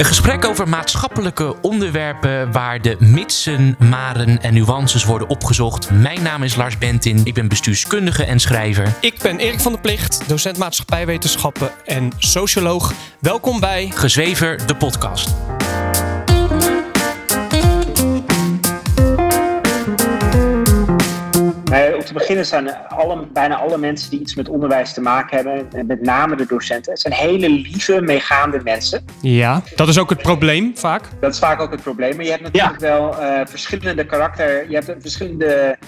Een gesprek over maatschappelijke onderwerpen waar de mitsen, maren en nuances worden opgezocht. Mijn naam is Lars Bentin, ik ben bestuurskundige en schrijver. Ik ben Erik van der Plicht, docent maatschappijwetenschappen en socioloog. Welkom bij Gezwever, de podcast. Om te beginnen zijn alle, bijna alle mensen die iets met onderwijs te maken hebben, en met name de docenten, het zijn hele lieve, meegaande mensen. Ja, dat is ook het probleem vaak. Dat is vaak ook het probleem. Maar je hebt natuurlijk wel uh, verschillende karakter, je hebt verschillende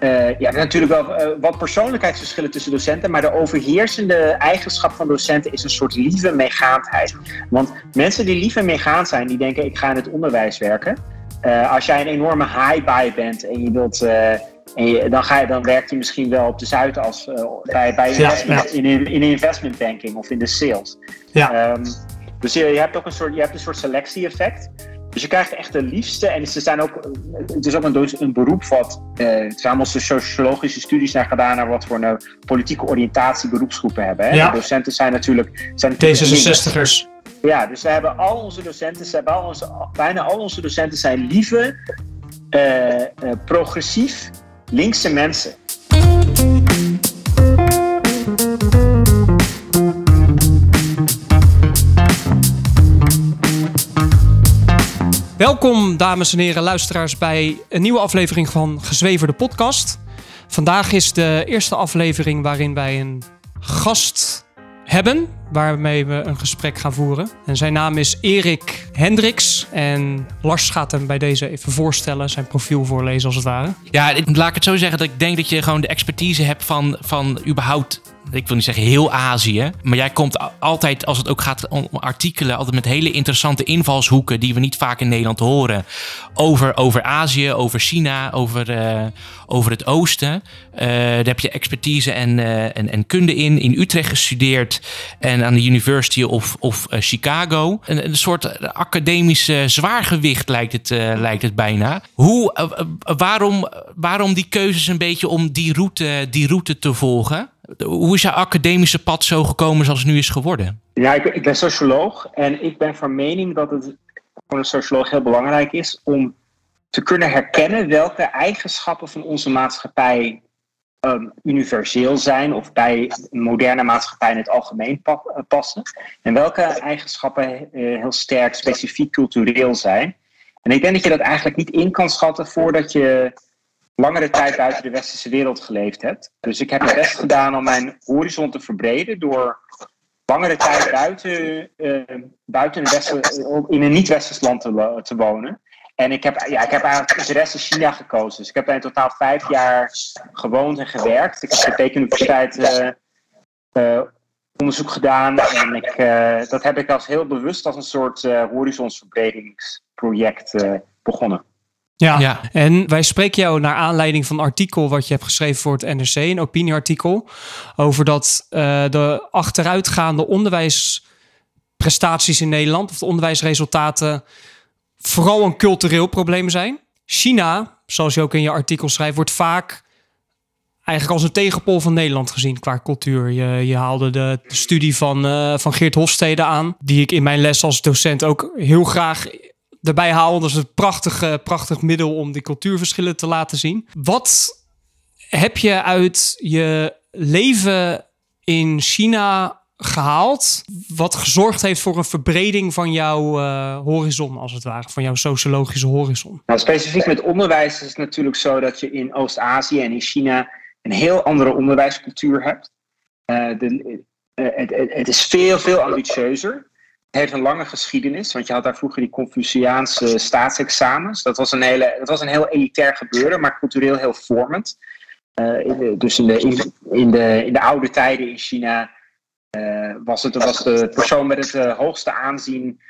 uh, je hebt natuurlijk wel uh, wat persoonlijkheidsverschillen tussen docenten, maar de overheersende eigenschap van docenten is een soort lieve meegaandheid. Want mensen die lief en meegaand zijn, die denken ik ga in het onderwijs werken. Uh, als jij een enorme high-buy bent en je wilt en je, dan, ga je, dan werkt hij misschien wel op de Zuid als uh, bij, bij investment, ja, ja. In, in investment banking of in de sales. Ja. Um, dus je, je, hebt ook een soort, je hebt een soort selectie-effect. Dus je krijgt echt de liefste. En ze zijn ook, het is ook een, een beroep wat. Uh, het zijn allemaal sociologische studies naar gedaan naar wat voor een politieke oriëntatie beroepsgroepen hebben. Hè? Ja. De docenten zijn natuurlijk. Zijn natuurlijk D66ers. Ja, dus we hebben al onze docenten, ze hebben al onze, bijna al onze docenten zijn lieve, uh, uh, progressief linkse mensen. Welkom, dames en heren, luisteraars, bij een nieuwe aflevering van Gezweverde Podcast. Vandaag is de eerste aflevering waarin wij een gast hebben, waarmee we een gesprek gaan voeren. En zijn naam is Erik Hendricks. En Lars gaat hem bij deze even voorstellen, zijn profiel voorlezen als het ware. Ja, laat ik het zo zeggen dat ik denk dat je gewoon de expertise hebt van, van überhaupt ik wil niet zeggen heel Azië. Maar jij komt altijd, als het ook gaat om artikelen, altijd met hele interessante invalshoeken die we niet vaak in Nederland horen. Over, over Azië, over China, over, uh, over het Oosten. Uh, daar heb je expertise en, uh, en, en kunde in. In Utrecht gestudeerd en aan de University of, of Chicago. Een, een soort academische zwaargewicht lijkt het, lijkt het bijna. Hoe, waarom, waarom die keuzes een beetje om die route, die route te volgen? Hoe is jouw academische pad zo gekomen zoals het nu is geworden? Ja, ik, ik ben socioloog en ik ben van mening dat het voor een socioloog heel belangrijk is om te kunnen herkennen welke eigenschappen van onze maatschappij um, universeel zijn of bij moderne maatschappij in het algemeen pa passen. En welke eigenschappen uh, heel sterk specifiek cultureel zijn. En ik denk dat je dat eigenlijk niet in kan schatten voordat je langere tijd buiten de westerse wereld geleefd hebt. Dus ik heb het best gedaan om mijn horizon te verbreden door langere tijd buiten, uh, buiten de westen, in een niet-westers land te, te, wonen. En ik heb, ja, ik heb eigenlijk de rest in China gekozen. Dus ik heb in totaal vijf jaar gewoond en gewerkt. Ik heb de Universiteit uh, uh, onderzoek gedaan. En ik, dat heb ik als heel bewust als een soort horizonsverbredingsproject begonnen. Ja. ja. en wij spreken jou naar aanleiding van een artikel wat je hebt geschreven voor het NRC, een opinieartikel, over dat uh, de achteruitgaande onderwijsprestaties in Nederland, of de onderwijsresultaten, vooral een cultureel probleem zijn. China, zoals je ook in je artikel schrijft, wordt vaak eigenlijk als een tegenpol van Nederland gezien qua cultuur. Je, je haalde de, de studie van, uh, van Geert Hofstede aan, die ik in mijn les als docent ook heel graag erbij haal. Dat is een prachtig, prachtig middel om die cultuurverschillen te laten zien. Wat heb je uit je leven in China gehaald, wat gezorgd heeft voor een verbreding van jouw uh, horizon, als het ware, van jouw sociologische horizon? Nou, specifiek met onderwijs is het natuurlijk zo dat je in Oost-Azië en in China een heel andere onderwijscultuur hebt. Uh, de, uh, het, het, is veel, veel ambitieuzer heeft een lange geschiedenis, want je had daar vroeger die Confuciaanse staatsexamens. Dat was een, hele, dat was een heel elitair gebeuren, maar cultureel heel vormend. Uh, dus in de, in, in, de, in de oude tijden in China uh, was, het, was de persoon met het uh, hoogste aanzien,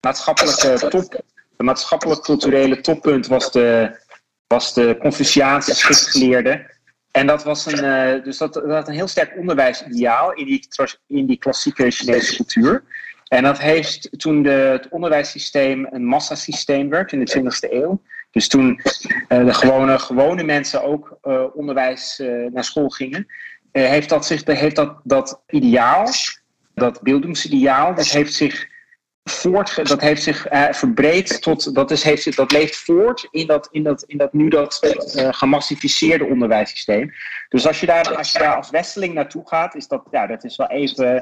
maatschappelijke top, de maatschappelijk culturele toppunt was de, was de Confuciaanse schriftgeleerde. En dat was een, dus dat, dat had een heel sterk onderwijsideaal in die, in die klassieke Chinese cultuur. En dat heeft toen de, het onderwijssysteem een massasysteem werd in de 20e eeuw. Dus toen uh, de gewone, gewone mensen ook uh, onderwijs uh, naar school gingen, heeft dat, zich, heeft dat, dat ideaal, dat beeldingsideaal, dat heeft zich voort, dat heeft zich uh, verbreed tot, dat, is, heeft, dat leeft voort in dat, in dat, in dat nu dat uh, gemassificeerde onderwijssysteem. Dus als je, daar, als als westeling naartoe gaat, is dat, ja, dat is wel even,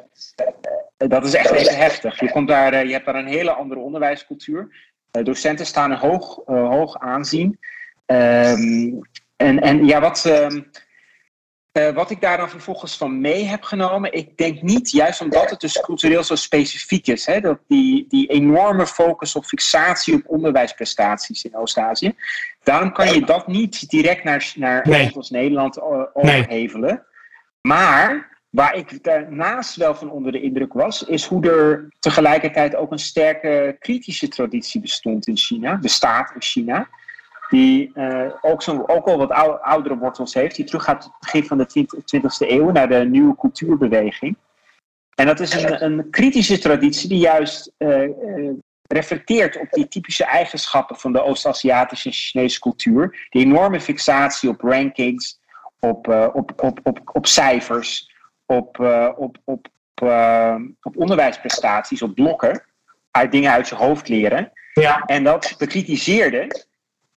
uh, dat is echt even heftig. Je, komt daar, je hebt daar een hele andere onderwijscultuur. docenten staan een hoog, hoog aanzien. Um, en, en ja, wat... Um, uh, wat ik daar dan vervolgens van mee heb genomen, ik denk niet, juist omdat het dus cultureel zo specifiek is, hè, dat die, die enorme focus op fixatie op onderwijsprestaties in Oost-Azië, daarom kan je dat niet direct naar, naar nee. als Nederland overhevelen. Nee. Maar waar ik daarnaast wel van onder de indruk was, is hoe er tegelijkertijd ook een sterke kritische traditie bestond in China, bestaat in China die uh, ook, zo, ook al wat oudere wortels heeft, die teruggaat tot het begin van de 20e eeuw naar de nieuwe cultuurbeweging. En dat is een, een kritische traditie die juist uh, uh, reflecteert op die typische eigenschappen van de Oost-Aziatische en Chinese cultuur. Die enorme fixatie op rankings, op, op, op, op, op cijfers, op, op, op, op onderwijsprestaties, op blokken, uit dingen uit je hoofd leren. Ja. En dat bekritiseerde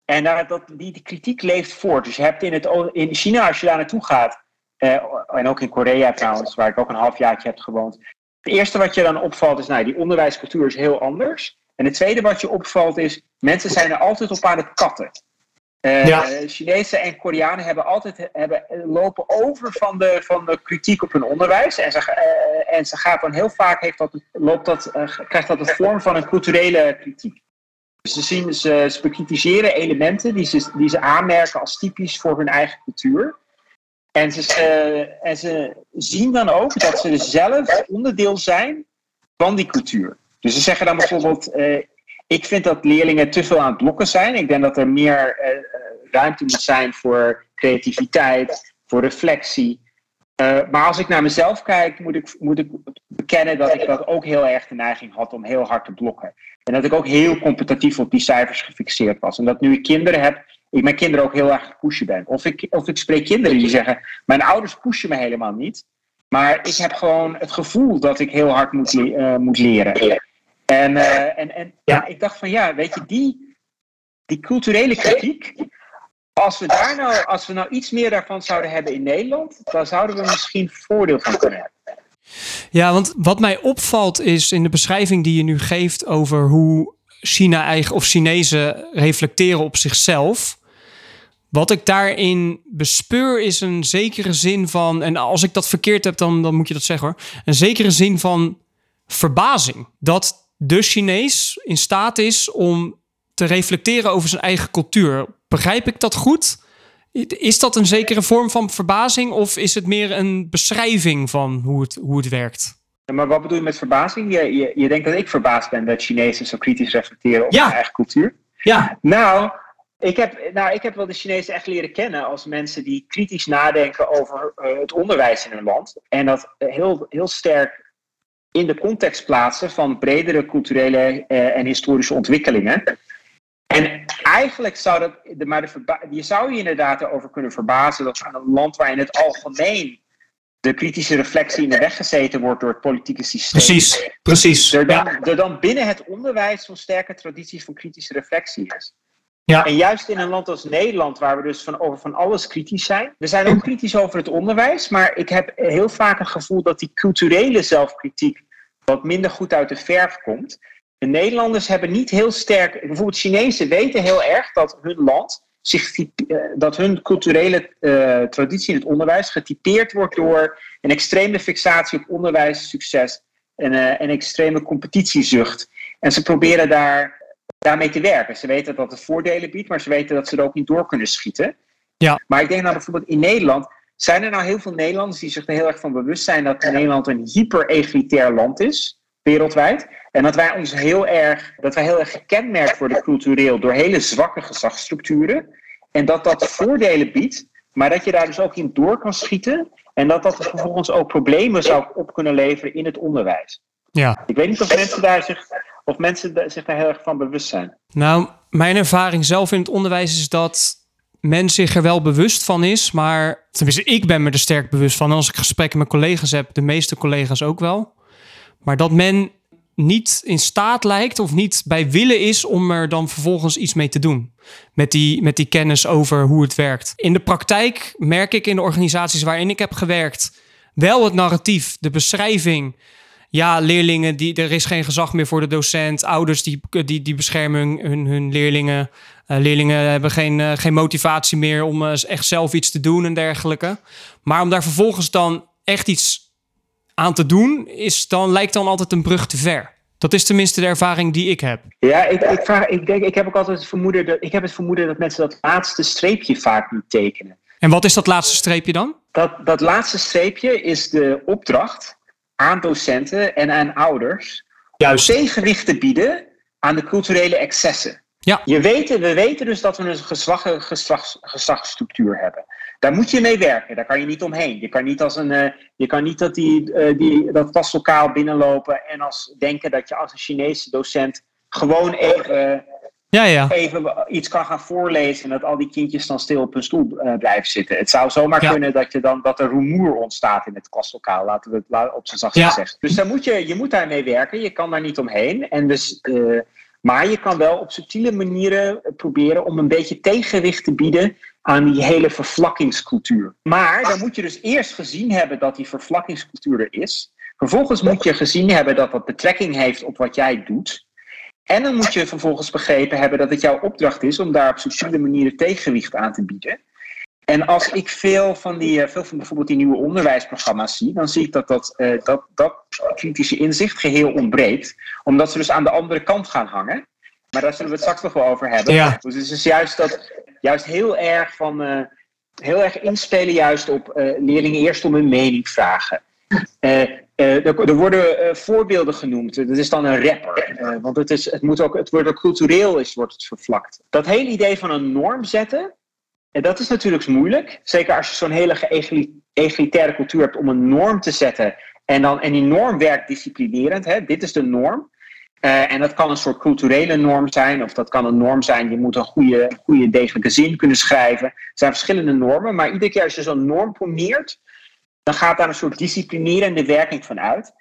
en daar, dat, die, die, kritiek leeft voort. Dus je hebt in, het, in China, als je daar naartoe gaat, eh, en ook in Korea trouwens, waar ik ook een halfjaartje heb gewoond. Het eerste wat je dan opvalt is, nou, die onderwijscultuur is heel anders. En het tweede wat je opvalt is, mensen zijn er altijd op aan het katten. Uh, ja. Chinezen en Koreanen hebben altijd, hebben, lopen over van de, van de kritiek op hun onderwijs. En ze, uh, en ze gaat dan heel vaak, heeft dat, loopt dat, uh, krijgt dat de vorm van een culturele kritiek. Ze, zien, ze, ze bekritiseren elementen die ze, die ze aanmerken als typisch voor hun eigen cultuur. En ze, en ze zien dan ook dat ze zelf onderdeel zijn van die cultuur. Dus ze zeggen dan bijvoorbeeld: uh, Ik vind dat leerlingen te veel aan het blokken zijn. Ik denk dat er meer uh, ruimte moet zijn voor creativiteit, voor reflectie. maar als ik naar mezelf kijk, moet ik, moet ik bekennen dat ik dat ook heel erg de neiging had om heel hard te blokken. En dat ik ook heel competitief op die cijfers gefixeerd was. En dat nu ik kinderen heb, ik mijn kinderen ook heel erg pushen ben. Of ik, of ik spreek kinderen die zeggen, mijn ouders pushen me helemaal niet. Maar ik heb gewoon het gevoel dat ik heel hard moet, uh, moet leren. En, uh, en, en ja. ik dacht van ja, weet je, die, die culturele kritiek, als we, daar nou, als we nou iets meer daarvan zouden hebben in Nederland, dan zouden we misschien voordeel van kunnen hebben. Ja, want wat mij opvalt is in de beschrijving die je nu geeft over hoe China eigen of Chinezen reflecteren op zichzelf. Wat ik daarin bespeur is een zekere zin van, en als ik dat verkeerd heb, dan, dan moet je dat zeggen hoor. Een zekere zin van verbazing. Dat de Chinees in staat is om te reflecteren over zijn eigen cultuur. Begrijp ik dat goed? Is dat een zekere vorm van verbazing of is het meer een beschrijving van hoe het, hoe het werkt? Ja, maar wat bedoel je met verbazing? Je, je, je denkt dat ik verbaasd ben dat Chinezen zo kritisch reflecteren op ja. hun eigen cultuur? Ja. Nou ik, heb, nou, ik heb wel de Chinezen echt leren kennen als mensen die kritisch nadenken over uh, het onderwijs in hun land. En dat heel, heel sterk in de context plaatsen van bredere culturele uh, en historische ontwikkelingen. En eigenlijk zou dat, de, maar de, je zou je inderdaad erover kunnen verbazen dat aan een land waar in het algemeen de kritische reflectie in de weg gezeten wordt door het politieke systeem. Precies, precies. Er dan, er dan binnen het onderwijs zo'n sterke traditie van kritische reflectie is. Ja. En juist in een land als Nederland, waar we dus van, over van alles kritisch zijn. We zijn ook kritisch over het onderwijs, maar ik heb heel vaak het gevoel dat die culturele zelfkritiek wat minder goed uit de verf komt. De Nederlanders hebben niet heel sterk, bijvoorbeeld Chinezen weten heel erg dat hun land, zich, uh, dat hun culturele uh, traditie in het onderwijs getypeerd wordt door een extreme fixatie op onderwijssucces en uh, een extreme competitiezucht. En ze proberen daar, daarmee te werken. Ze weten dat het voordelen biedt, maar ze weten dat ze er ook niet door kunnen schieten. Ja. Maar ik denk nou bijvoorbeeld in Nederland, zijn er nou heel veel Nederlanders die zich er heel erg van bewust zijn dat Nederland een hyper-egalitair land is, wereldwijd? En dat wij ons heel erg, dat wij heel erg gekenmerkt worden cultureel door hele zwakke gezagsstructuren. En dat dat voordelen biedt, maar dat je daar dus ook in door kan schieten. En dat dat vervolgens ook problemen zou op kunnen leveren in het onderwijs. Ja. Ik weet niet of mensen daar zich, of mensen zich daar heel erg van bewust zijn. Nou, mijn ervaring zelf in het onderwijs is dat men zich er wel bewust van is, maar tenminste, ik ben me er sterk bewust van. En als ik gesprekken met collega's heb, de meeste collega's ook wel. Maar dat men niet in staat lijkt of niet bij willen is om er dan vervolgens iets mee te doen. Met die, met die kennis over hoe het werkt. In de praktijk merk ik in de organisaties waarin ik heb gewerkt wel het narratief, de beschrijving. Ja, leerlingen, die, er is geen gezag meer voor de docent. Ouders die, die, die beschermen hun, hun leerlingen. Uh, leerlingen hebben geen, uh, geen motivatie meer om uh, echt zelf iets te doen en dergelijke. Maar om daar vervolgens dan echt iets aan te doen, is dan, lijkt dan altijd een brug te ver. Dat is tenminste de ervaring die ik heb. Ja, ik, ik, vraag, ik, denk, ik heb ook altijd het vermoeden dat, ik heb het vermoeden dat mensen dat laatste streepje vaak niet tekenen. En wat is dat laatste streepje dan? Dat, dat laatste streepje is de opdracht aan docenten en aan ouders Juist. tegenwicht te bieden aan de culturele excessen. Ja. Je weet, we weten dus dat we een geslachts, geslachtsstructuur hebben. Daar moet je mee werken, daar kan je niet omheen. Je kan niet, als een, uh, je kan niet dat, die, uh, die, dat klaslokaal binnenlopen en als, denken dat je als een Chinese docent gewoon even, ja, ja. even iets kan gaan voorlezen en dat al die kindjes dan stil op hun stoel uh, blijven zitten. Het zou zomaar ja. kunnen dat, je dan, dat er rumoer ontstaat in het klaslokaal, laten we het op zijn zachtst ja. zeggen. Dus daar moet je, je moet daarmee werken, je kan daar niet omheen. En dus... Maar je kan wel op subtiele manieren proberen om een beetje tegenwicht te bieden aan die hele vervlakkingscultuur. Maar dan moet je dus eerst gezien hebben dat die vervlakkingscultuur er is. Vervolgens moet je gezien hebben dat dat betrekking heeft op wat jij doet. En dan moet je vervolgens begrepen hebben dat het jouw opdracht is om daar op subtiele manieren tegenwicht aan te bieden. En als ik veel van, die, veel van bijvoorbeeld die nieuwe onderwijsprogramma's zie, dan zie ik dat dat, uh, dat, dat kritische inzicht geheel ontbreekt. Omdat ze dus aan de andere kant gaan hangen. Maar daar zullen we het straks nog wel over hebben. Ja. Dus het is juist, dat, juist heel erg van. Uh, heel erg inspelen juist op uh, leerlingen eerst om hun mening vragen. er, er, worden voorbeelden genoemd. Dat is dan een rapper. want het, is, het, moet ook, het wordt ook cultureel is, wordt het vervlakt. Dat hele idee van een norm zetten. En dat is natuurlijk moeilijk. Zeker als je zo'n hele egalitaire cultuur hebt om een norm te zetten. En, dan, en die norm werkt disciplinerend. Hè? Dit is de norm. Uh, en dat kan een soort culturele norm zijn. Of dat kan een norm zijn. Je moet een goede, goede degelijke zin kunnen schrijven. Er zijn verschillende normen. Maar iedere keer als je zo'n norm poneert. Dan gaat daar een soort disciplinerende werking van uit.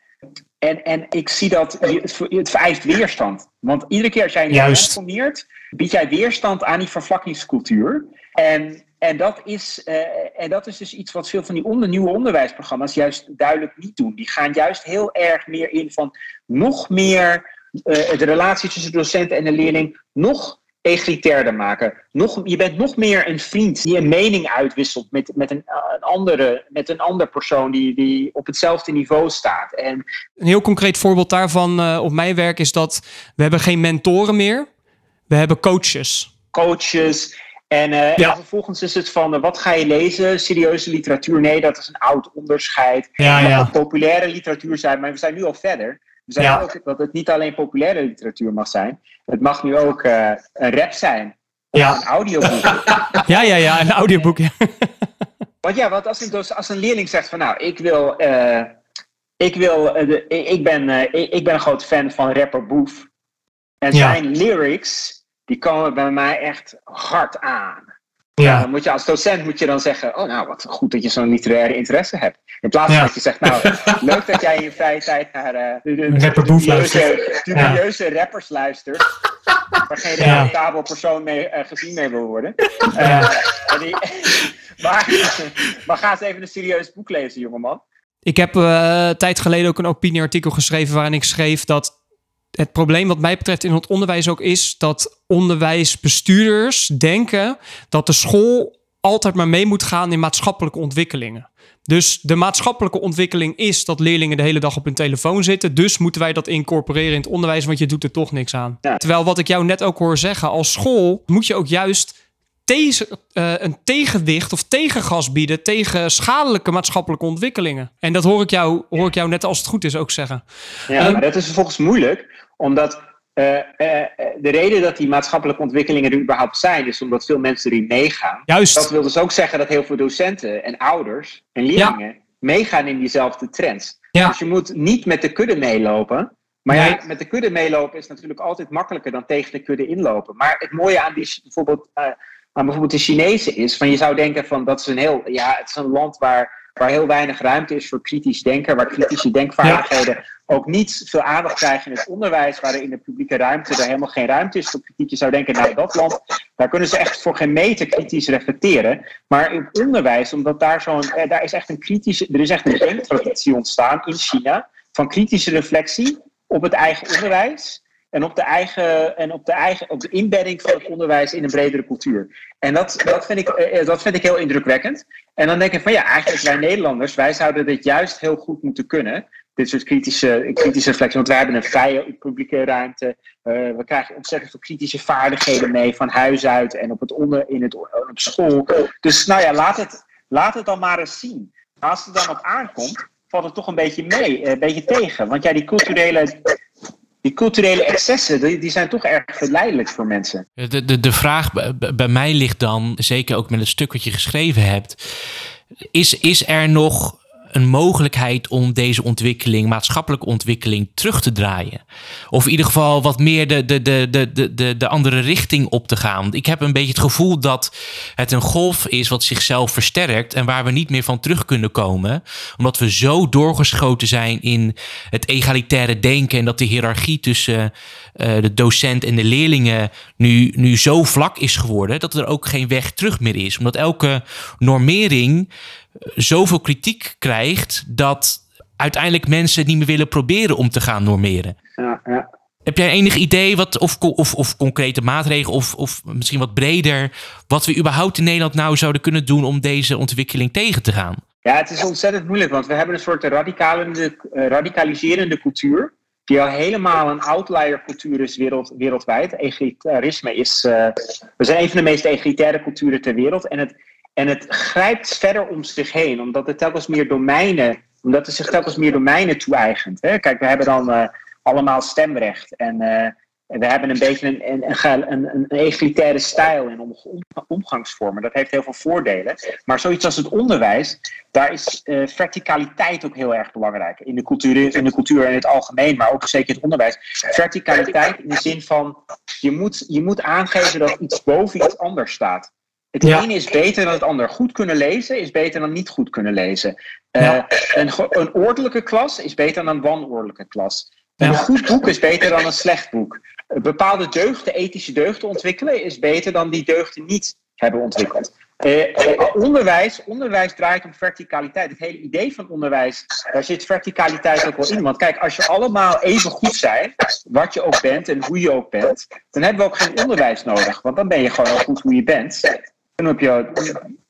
En, en ik zie dat het, het vereist weerstand. Want iedere keer als jij een norm poneert. Bied jij weerstand aan die vervlakkingscultuur. En, en, dat is, uh, en dat is dus iets wat veel van die onder, nieuwe onderwijsprogramma's juist duidelijk niet doen. Die gaan juist heel erg meer in van nog meer de relatie tussen de docent en de leerling nog egalitairder maken. Nog, je bent nog meer een vriend die een mening uitwisselt met, met, een, uh, een andere, met een ander persoon die, die op hetzelfde niveau staat. En, een heel concreet voorbeeld daarvan uh, op mijn werk is dat we hebben geen mentoren meer. We hebben coaches. Coaches. En, uh, ja. en, vervolgens is het van, uh, wat ga je lezen? Serieuze literatuur? Nee, dat is een oud onderscheid. Ja, dat ja. populaire literatuur zijn, maar we zijn nu al verder. We zijn Ja. ook dat het niet alleen populaire literatuur mag zijn. Het mag nu ook uh, een rap zijn. Of Ja. een audioboek. Ja, ja, ja, een audioboek. Ja. Want ja, want als een, doc- als een leerling zegt van nou, ik wil, eh, ik, wil eh, de, ik, ben, eh, ik, ben een groot fan van rapper Boef. En zijn lyrics, die komen bij mij echt hard aan. Ja. Dan moet je als docent moet je dan zeggen, oh nou, wat goed dat je zo'n literaire interesse hebt. In plaats van Ja. dat je zegt, nou, leuk dat jij in je vrije tijd naar eh, de, Boef dubieuze, dubieuze rappers luistert. Waar geen Ja. respectabel persoon mee, eh, gezien mee wil worden. Eh, die, maar, maar ga eens even een serieus boek lezen, jongeman. Ik heb eh, een tijd geleden ook een opinieartikel geschreven waarin ik schreef dat het probleem wat mij betreft in het onderwijs ook is dat onderwijsbestuurders denken dat de school altijd maar mee moet gaan in maatschappelijke ontwikkelingen. Dus de maatschappelijke ontwikkeling is dat leerlingen de hele dag op hun telefoon zitten. Dus moeten wij dat incorporeren in het onderwijs, want je doet er toch niks aan. Ja. Terwijl wat ik jou net ook hoor zeggen, als school moet je ook juist deze, eh, een tegenwicht of tegengas bieden tegen schadelijke maatschappelijke ontwikkelingen. En dat hoor ik jou, hoor ik jou net als het goed is ook zeggen. Ja, Ehm, maar dat is vervolgens moeilijk, omdat eh, eh, de reden dat die maatschappelijke ontwikkelingen er überhaupt zijn, is omdat veel mensen erin meegaan. Juist. Dat wil dus ook zeggen dat heel veel docenten en ouders en leerlingen meegaan in diezelfde trends. Ja. Dus je moet niet met de kudde meelopen. Maar Nee. ja, met de kudde meelopen is natuurlijk altijd makkelijker dan tegen de kudde inlopen. Maar het mooie aan, die, bijvoorbeeld, aan bijvoorbeeld de Chinezen is, van je zou denken van dat is een heel, ja, het is een land waar waar heel weinig ruimte is voor kritisch denken, waar kritische denkvaardigheden ook niet veel aandacht krijgen in het onderwijs, waar er in de publieke ruimte er helemaal geen ruimte is voor kritiek. Je zou denken, nou dat land, daar kunnen ze echt voor geen meter kritisch reflecteren. Maar in het onderwijs, omdat daar zo'n, eh, daar is echt een kritische, er is echt een denktraditie ontstaan in China van kritische reflectie op het eigen onderwijs en op de eigen en op de eigen op de inbedding van het onderwijs in een bredere cultuur. En dat, dat, vind ik, eh, eh, dat vind ik heel indrukwekkend. En dan denk ik van ja, eigenlijk wij Nederlanders, wij zouden dit juist heel goed moeten kunnen. Dit soort kritische, kritische reflectie. Want wij hebben een vrije publieke ruimte. Uh, we krijgen ontzettend veel kritische vaardigheden mee van huis uit en op, het onder, in het, op school. Dus nou ja, laat het, laat het dan maar eens zien. als het dan op aankomt, valt het toch een beetje mee, een beetje tegen. Want ja, die culturele die culturele excessen, die, zijn toch erg verleidelijk voor mensen. De, de, de vraag bij mij ligt dan, zeker ook met het stuk wat je geschreven hebt, is, is er nog een mogelijkheid om deze ontwikkeling, maatschappelijke ontwikkeling, terug te draaien. Of in ieder geval wat meer de, de, de, de, de, de andere richting op te gaan. Ik heb een beetje het gevoel dat het een golf is wat zichzelf versterkt en waar we niet meer van terug kunnen komen. Omdat we zo doorgeschoten zijn in het egalitaire denken en dat de hiërarchie tussen uh, de docent en de leerlingen nu, nu zo vlak is geworden dat er ook geen weg terug meer is. Omdat elke normering zoveel kritiek krijgt dat uiteindelijk mensen niet meer willen proberen om te gaan normeren. Ja, ja. Heb jij enig idee wat, of, of, of concrete maatregelen, of, of misschien wat breder, wat we überhaupt in Nederland nou zouden kunnen doen om deze ontwikkeling tegen te gaan? Ja, het is ontzettend moeilijk, want we hebben een soort radicaliserende cultuur, die al helemaal een outlier cultuur is wereld, wereldwijd. Egalitarisme is, uh, we zijn een van de meest egalitaire culturen ter wereld. En het, en het grijpt verder om zich heen, omdat het telkens meer domeinen, omdat het zich telkens meer domeinen toe-eigent. Kijk, we hebben dan uh, allemaal stemrecht en uh, we hebben een beetje een, een, een, egalitaire stijl in om, omgangsvormen. Dat heeft heel veel voordelen. Maar zoiets als het onderwijs, daar is uh, verticaliteit ook heel erg belangrijk. In de, cultuur, in de cultuur in het algemeen, maar ook zeker het onderwijs. Verticaliteit in de zin van, je moet, je moet aangeven dat iets boven iets anders staat. Het ene is beter dan het ander. Goed kunnen lezen is beter dan niet goed kunnen lezen. Uh, een, een ordelijke klas is beter dan een wanordelijke klas. Een goed boek is beter dan een slecht boek. Bepaalde deugden, ethische deugden ontwikkelen is beter dan die deugden niet hebben ontwikkeld. Uh, onderwijs, onderwijs draait om verticaliteit. Het hele idee van onderwijs, daar zit verticaliteit ook wel in. Want kijk, als je allemaal even goed zijn, wat je ook bent en hoe je ook bent, dan hebben we ook geen onderwijs nodig. Want dan ben je gewoon al goed hoe je bent dan, heb je,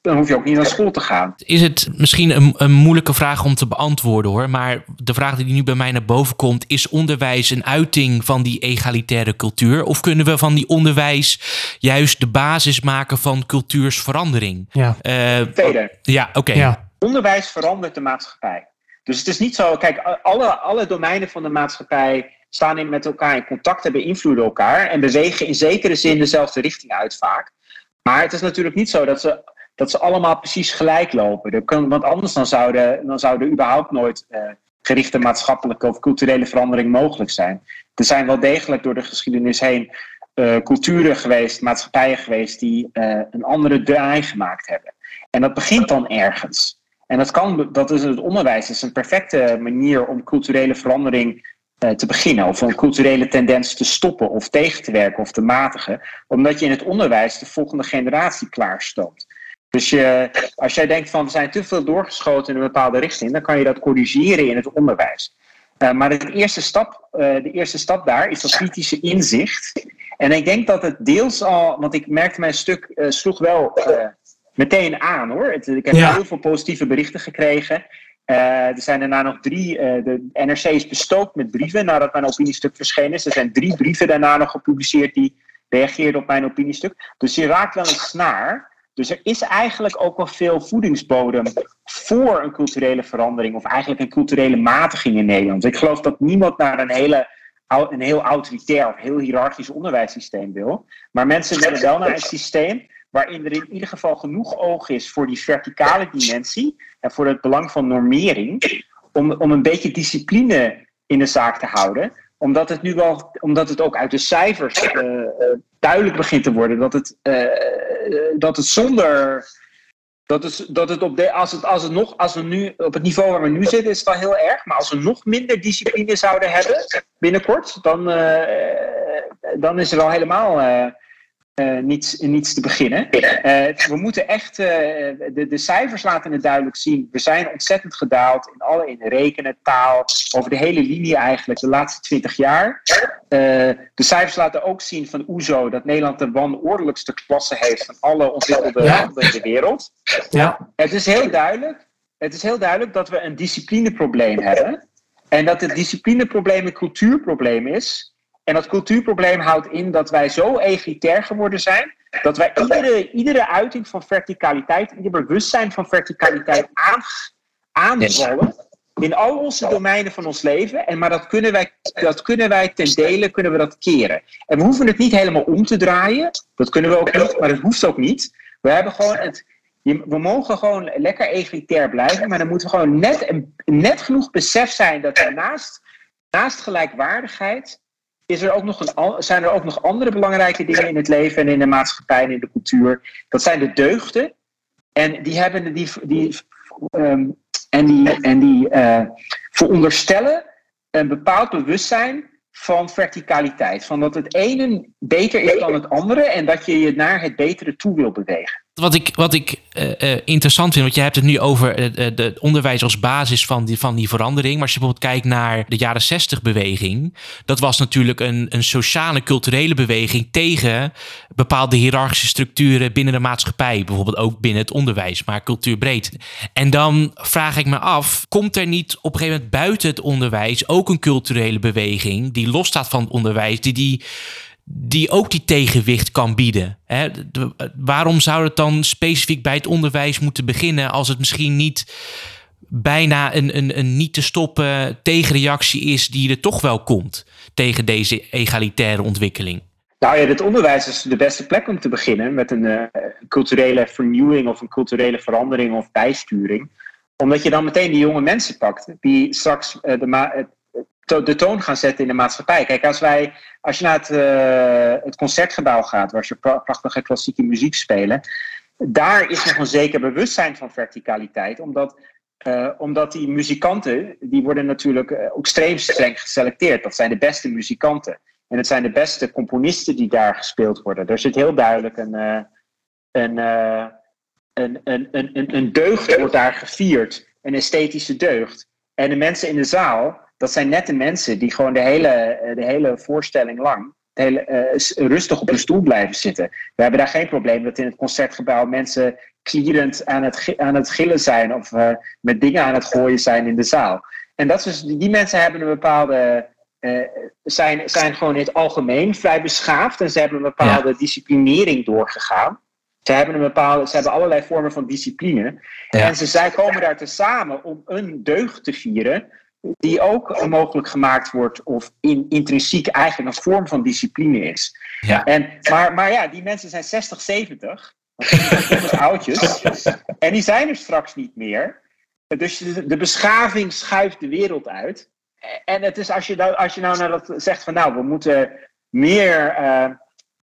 dan hoef je ook niet naar school te gaan. Is het misschien een, een moeilijke vraag om te beantwoorden hoor. Maar de vraag die nu bij mij naar boven komt: is onderwijs een uiting van die egalitaire cultuur? Of kunnen we van die onderwijs juist de basis maken van cultuursverandering? Ja. Uh, Tweede. Ja, oké. Ja. Onderwijs verandert de maatschappij. Dus het is niet zo, kijk, alle, alle domeinen van de maatschappij staan in met elkaar in contact en beïnvloeden elkaar en bewegen in zekere zin dezelfde richting uit vaak. Maar het is natuurlijk niet zo dat ze, dat ze allemaal precies gelijk lopen. Want anders dan zouden, dan zouden überhaupt nooit uh, gerichte maatschappelijke of culturele verandering mogelijk zijn. Er zijn wel degelijk door de geschiedenis heen uh, culturen geweest, maatschappijen geweest die uh, een andere draai gemaakt hebben. En dat begint dan ergens. En dat, kan, dat is het onderwijs is een perfecte manier om culturele verandering eh, te beginnen. Of een culturele tendens te stoppen of tegen te werken of te matigen. Omdat je in het onderwijs de volgende generatie klaarstoomt. Dus je, als jij denkt van we zijn te veel doorgeschoten in een bepaalde richting, dan kan je dat corrigeren in het onderwijs. Uh, maar de eerste, stap, uh, de eerste stap daar is dat kritische inzicht. En ik denk dat het deels al, want ik merkte mijn stuk uh, sloeg wel meteen aan hoor. Het, ik heb heel veel positieve berichten gekregen. Uh, er zijn daarna nog drie. Uh, de NRC is bestookt met brieven nadat mijn opiniestuk verschenen is. Er zijn drie brieven daarna nog gepubliceerd die reageerden op mijn opiniestuk. Dus je raakt wel een snaar. Dus er is eigenlijk ook wel veel voedingsbodem voor een culturele verandering, of eigenlijk een culturele matiging in Nederland. Ik geloof dat niemand naar een, hele, een heel autoritair of heel hiërarchisch onderwijssysteem wil. Maar mensen willen wel naar een systeem waarin er in ieder geval genoeg oog is voor die verticale dimensie en voor het belang van normering, om, om een beetje discipline in de zaak te houden. Omdat het nu wel, omdat het ook uit de cijfers uh, duidelijk begint te worden dat het, uh, dat het zonder Dat, is, dat het op de, als, het, als, het nog, als we nu op het niveau waar we nu zitten, is het wel heel erg. Maar als we nog minder discipline zouden hebben binnenkort, dan, dan is er wel helemaal uh, niets, niets te beginnen. Uh, we moeten echt, uh, de, de cijfers laten het duidelijk zien. We zijn ontzettend gedaald in alle in rekenen, taal, over de hele linie eigenlijk, de laatste twintig jaar. de cijfers laten ook zien van OESO dat Nederland de wanordelijkste klasse heeft van alle ontwikkelde landen in de wereld. Ja. Het is heel duidelijk. Het is heel duidelijk dat we een disciplineprobleem hebben. En dat het disciplineprobleem een cultuurprobleem is. En dat cultuurprobleem houdt in dat wij zo egalitair geworden zijn, dat wij iedere, iedere uiting van verticaliteit, ieder bewustzijn van verticaliteit aan, aanvallen in al onze domeinen van ons leven. En, maar dat kunnen, wij, dat kunnen wij ten dele kunnen we dat keren. En we hoeven het niet helemaal om te draaien. Dat kunnen we ook niet, maar dat hoeft ook niet. We hebben gewoon het. We mogen gewoon lekker egalitair blijven, maar dan moeten we gewoon net, net genoeg besef zijn dat er naast, naast gelijkwaardigheid is er ook nog een, zijn er ook nog andere belangrijke dingen in het leven en in de maatschappij en in de cultuur. Dat zijn de deugden. En die hebben die, die, um, en die, en die uh, veronderstellen een bepaald bewustzijn van verticaliteit. Van dat het ene beter is dan het andere en dat je je naar het betere toe wil bewegen. Wat ik, wat ik uh, interessant vind, want je hebt het nu over het uh, onderwijs als basis van die, van die verandering. Maar als je bijvoorbeeld kijkt naar de jaren 60 beweging, dat was natuurlijk een, een sociale, culturele beweging tegen bepaalde hiërarchische structuren binnen de maatschappij. Bijvoorbeeld ook binnen het onderwijs, maar cultuurbreed. En dan vraag ik me af, komt er niet op een gegeven moment buiten het onderwijs ook een culturele beweging die losstaat van het onderwijs, die die die ook die tegenwicht kan bieden. Hè? waarom zou het dan specifiek bij het onderwijs moeten beginnen als het misschien niet bijna een, een, een niet te stoppen tegenreactie is die er toch wel komt tegen deze egalitaire ontwikkeling? Nou ja, het onderwijs is de beste plek om te beginnen met een uh, culturele vernieuwing of een culturele verandering of bijsturing. Omdat je dan meteen die jonge mensen pakt die straks uh, de, de toon gaan zetten in de maatschappij. Kijk, als, wij, als je naar het, uh, het concertgebouw gaat, waar ze prachtige klassieke muziek spelen, daar is nog een zeker bewustzijn van verticaliteit, omdat, uh, omdat die muzikanten, die worden natuurlijk uh, extreem streng geselecteerd. Dat zijn de beste muzikanten. En het zijn de beste componisten die daar gespeeld worden. Er zit heel duidelijk een, een, een, een, een, een, een deugd wordt daar gevierd, een esthetische deugd. En de mensen in de zaal, dat zijn nette mensen die gewoon de hele, eh, de hele voorstelling lang hele, uh, rustig op hun stoel blijven zitten. We hebben daar geen probleem dat in het concertgebouw mensen klierend aan het, aan het gillen zijn of uh, met dingen aan het gooien zijn in de zaal. En dat is, die mensen hebben een bepaalde. Uh, zijn, zijn gewoon in het algemeen vrij beschaafd en ze hebben een bepaalde ja. disciplinering doorgegaan. Ze hebben, een bepaalde, ze hebben allerlei vormen van discipline. Ja. En ze zij komen daar te samen om een deugd te vieren die ook mogelijk gemaakt wordt of in, intrinsiek eigenlijk een vorm van discipline is. Ja. En, maar, maar ja, die mensen zijn 60, 70, dat oudjes, en die zijn er straks niet meer. Dus de, beschaving schuift de wereld uit. En het is als je, nou, als je nou naar dat zegt van nou, we moeten meer, uh,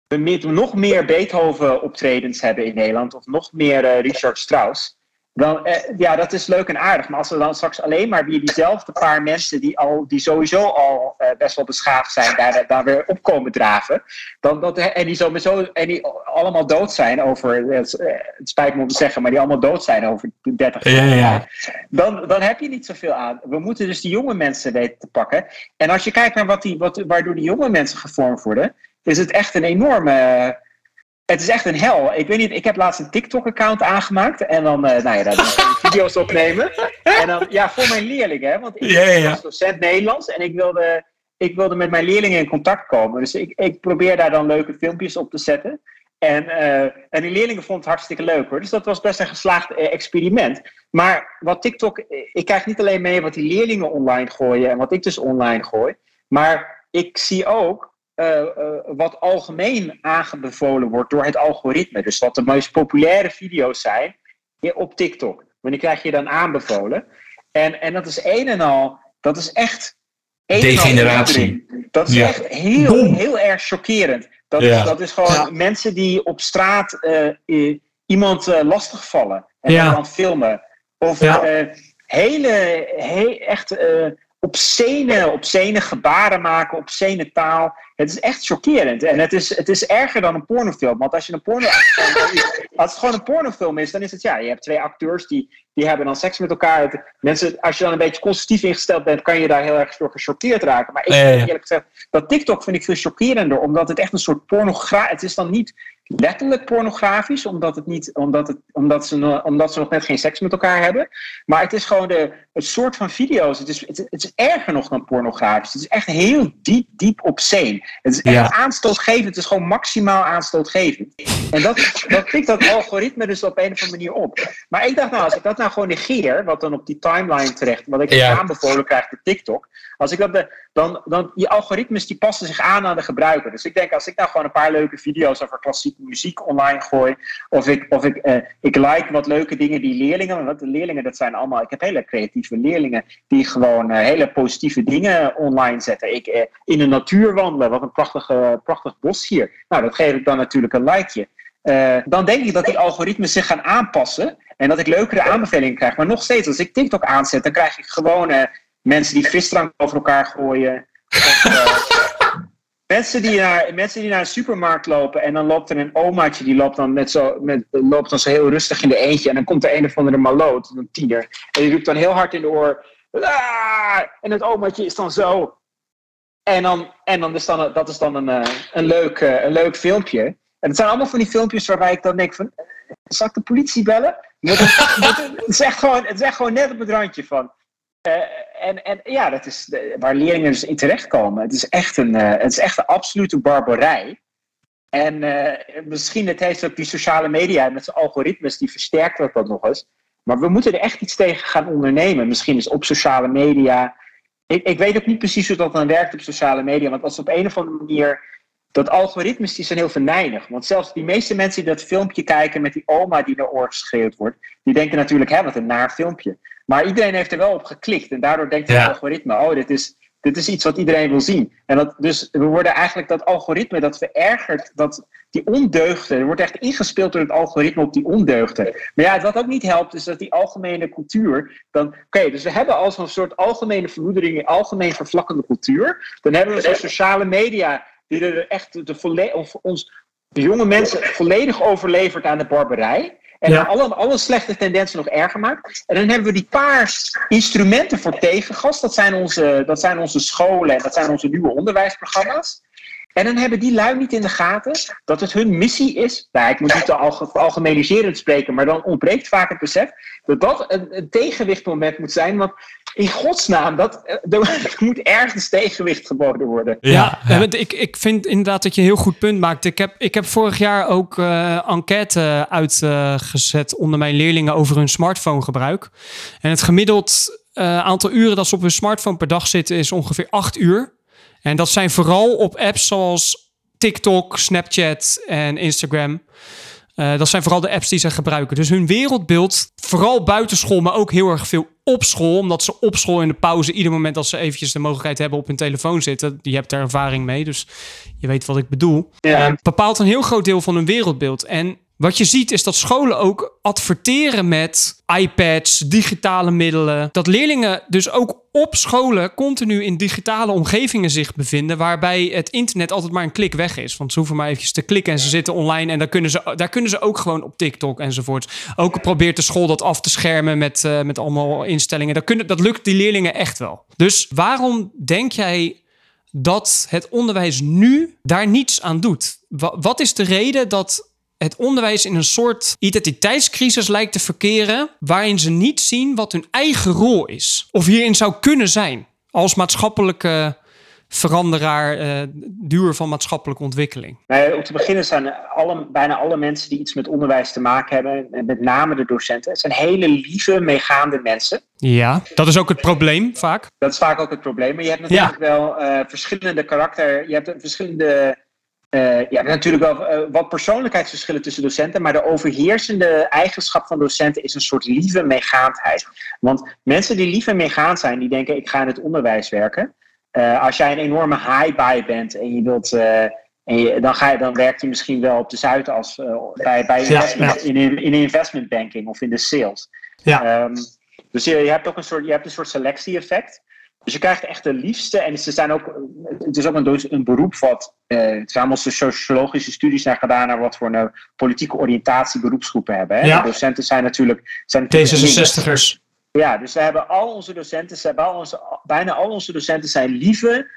we moeten nog meer Beethoven optredens hebben in Nederland of nog meer uh, Richard Strauss dan, eh, ja, dat is leuk en aardig. Maar als we dan straks alleen maar weer diezelfde paar mensen die, al, die sowieso al eh, best wel beschaafd zijn, daar, daar weer opkomen draven. Dan, dat, en, die sowieso, en die allemaal dood zijn over, het, eh, het spijt me om te zeggen, maar die allemaal dood zijn over 30 jaar. Ja, ja. Dan, dan heb je niet zoveel aan. We moeten dus die jonge mensen weten te pakken. En als je kijkt naar wat die, wat, waardoor die jonge mensen gevormd worden, is het echt een enorme het is echt een hel. Ik weet niet, ik heb laatst een TikTok-account aangemaakt. En dan, uh, nou ja, daar video's opnemen. En dan, ja, voor mijn leerlingen. Want ik ja. was docent Nederlands. En ik wilde, ik wilde met mijn leerlingen in contact komen. Dus ik, ik probeer daar dan leuke filmpjes op te zetten. En, uh, en die leerlingen vonden het hartstikke leuk hoor. Dus dat was best een geslaagd uh, experiment. Maar wat TikTok, ik krijg niet alleen mee wat die leerlingen online gooien en wat ik dus online gooi. Maar ik zie ook uh, uh, wat algemeen aangebevolen wordt door het algoritme. Dus wat de meest populaire video's zijn op TikTok. Wanneer krijg je dan aanbevolen? En, en dat is een en al, dat is echt. Degeneratie. Dat is ja. echt heel, heel erg chockerend. Dat, ja. dat is gewoon ja. mensen die op straat uh, iemand uh, lastigvallen en Ja. dan filmen. Of Ja. eh, hele, he, echt eh obscene, obscene gebaren maken, obscene taal. Het is echt chockerend. En het is, het is erger dan een pornofilm. Want als je een porno... als het gewoon een pornofilm is, dan is het ja, je hebt twee acteurs die, die hebben dan seks met elkaar. Het- Mensen, als je dan een beetje constructief ingesteld bent, kan je daar heel erg door gechoqueerd raken. Maar ik eerlijk gezegd, dat TikTok vind ik veel chockerender, omdat het echt een soort pornogra... Het is dan niet letterlijk pornografisch, omdat, het niet, omdat, het, omdat, ze, omdat ze nog net geen seks met elkaar hebben. Maar het is gewoon de, het soort van video's. Het is, het, het is erger nog dan pornografisch. Het is echt heel diep, diep obscene. Het is echt Ja. aanstootgevend. Het is gewoon maximaal aanstootgevend. En dat, dat pikt dat algoritme dus op een of andere manier op. Maar ik dacht nou, als ik dat nou gewoon negeer, wat dan op die timeline terecht, wat ik Ja. aanbevolen krijg door TikTok. Als ik dat de, dan, dan, die algoritmes die passen zich aan aan de gebruiker. Dus ik denk, als ik nou gewoon een paar leuke video's over klassieke muziek online gooi. Of ik, of ik, eh, ik like wat leuke dingen die leerlingen. Want de leerlingen, dat zijn allemaal. Ik heb hele creatieve leerlingen die gewoon eh, hele positieve dingen online zetten. Ik eh, in de natuur wandelen. Wat een prachtig, eh, prachtig bos hier. Nou, dat geef ik dan natuurlijk een likeje. Dan denk ik dat die algoritmes zich gaan aanpassen. En dat ik leukere aanbevelingen krijg. Maar nog steeds, als ik TikTok aanzet, dan krijg ik gewoon mensen die frisdrank over elkaar gooien. Of, mensen, die naar, mensen die naar een supermarkt lopen en dan loopt er een omaatje die loopt dan, met zo, met, loopt dan zo heel rustig in de eentje. En dan komt er een of andere maloot, een tiener. En die roept dan heel hard in de oor. En het omaatje is dan zo. En, dan, en dan is dan, dat is dan een, eh, een, leuk, eh, een leuk filmpje. En het zijn allemaal van die filmpjes waarbij ik dan denk van... Zal ik de politie bellen? Het, het, is gewoon, het is gewoon net op het randje van... eh, en, en ja, dat is waar leerlingen dus in terechtkomen. Het is echt een, eh, het is echt een absolute barbarij. En eh, misschien het heeft ook die sociale media met zijn algoritmes, die versterkt dat, dat nog eens. Maar we moeten er echt iets tegen gaan ondernemen. Misschien is op sociale media. Ik, ik weet ook niet precies hoe dat dan werkt op sociale media. Want als op een of andere manier. Dat algoritmes die zijn heel venijnig. Want zelfs die meeste mensen die dat filmpje kijken met die oma die naar oor geschreeuwd wordt. Die denken natuurlijk, hè, wat een naar filmpje. Maar iedereen heeft er wel op geklikt. En daardoor denkt het Ja. algoritme, oh, dit is, dit is iets wat iedereen wil zien. En dat, dus we worden eigenlijk dat algoritme, dat verergert, dat, die ondeugden. Er wordt echt ingespeeld door het algoritme op die ondeugden. Maar ja, wat ook niet helpt, is dat die algemene cultuur. Dan, oké, dus we hebben al zo'n soort algemene vermoedering, algemeen vervlakkende cultuur. Dan hebben we zo'n sociale media, die er echt de volle, of ons, de jonge mensen volledig overlevert aan de barbarij. En Ja. alle, alle slechte tendensen nog erger maakt. En dan hebben we die paar instrumenten voor tegengas. Dat zijn onze, dat zijn onze scholen en dat zijn onze nieuwe onderwijsprogramma's. En dan hebben die lui niet in de gaten dat het hun missie is. Nou, ik moet niet te alge- algemeniserend spreken, maar dan ontbreekt vaak het besef dat dat een, een tegenwichtmoment moet zijn. Want in godsnaam, dat, eh, er moet ergens tegenwicht geboden worden. Ja, want ik, ik vind inderdaad dat je een heel goed punt maakt. Ik heb, ik heb vorig jaar ook eh enquête uitgezet onder mijn leerlingen over hun smartphonegebruik. En het gemiddeld eh, aantal uren dat ze op hun smartphone per dag zitten is ongeveer acht uur. En dat zijn vooral op apps zoals TikTok, Snapchat en Instagram. Eh, dat zijn vooral de apps die ze gebruiken. Dus hun wereldbeeld, vooral buitenschool, maar ook heel erg veel op school. Omdat ze op school in de pauze, ieder moment dat ze eventjes de mogelijkheid hebben op hun telefoon zitten. Je hebt er ervaring mee, dus je weet wat ik bedoel. Ja. Bepaalt een heel groot deel van hun wereldbeeld. En wat je ziet is dat scholen ook adverteren met iPads, digitale middelen. Dat leerlingen dus ook op scholen continu in digitale omgevingen zich bevinden. Waarbij het internet altijd maar een klik weg is. Want ze hoeven maar eventjes te klikken en ze zitten online. En daar kunnen ze, daar kunnen ze ook gewoon op TikTok enzovoort. Ook probeert de school dat af te schermen met, eh, met allemaal instellingen. Dat, kunnen, dat lukt die leerlingen echt wel. Dus waarom denk jij dat het onderwijs nu daar niets aan doet? Wa- Wat is de reden dat het onderwijs in een soort identiteitscrisis lijkt te verkeren, waarin ze niet zien wat hun eigen rol is? Of hierin zou kunnen zijn als maatschappelijke veranderaar, eh, duur van maatschappelijke ontwikkeling. Nou, om te beginnen zijn alle, bijna alle mensen die iets met onderwijs te maken hebben, en met name de docenten, het zijn hele lieve, meegaande mensen. Ja, dat is ook het probleem vaak. Dat is vaak ook het probleem. Maar je hebt natuurlijk wel eh, verschillende karakter. Je hebt een verschillende. Je hebt natuurlijk wel eh, wat persoonlijkheidsverschillen tussen docenten. Maar de overheersende eigenschap van docenten is een soort lieve meegaandheid. Want mensen die lief en meegaand zijn, die denken: ik ga in het onderwijs werken. Eh, als jij een enorme high-buy bent en je wilt. En je, dan, ga je, dan werkt hij misschien wel op de Zuid als uh, bij, bij Ja, investment, In, in, in investment banking of in de sales. Ja. Ehm, dus je, je hebt ook een soort, je hebt een soort selectie-effect. Dus je krijgt echt de liefste. En ze zijn ook, het is ook een, een beroep wat. eh, het zijn allemaal sociologische studies naar gedaan naar wat voor een politieke oriëntatie beroepsgroepen hebben. Hè? Ja. De docenten zijn natuurlijk. Zijn natuurlijk links. D66'ers. Ja, dus we hebben al onze docenten, ze hebben al onze, bijna al onze docenten zijn lieve,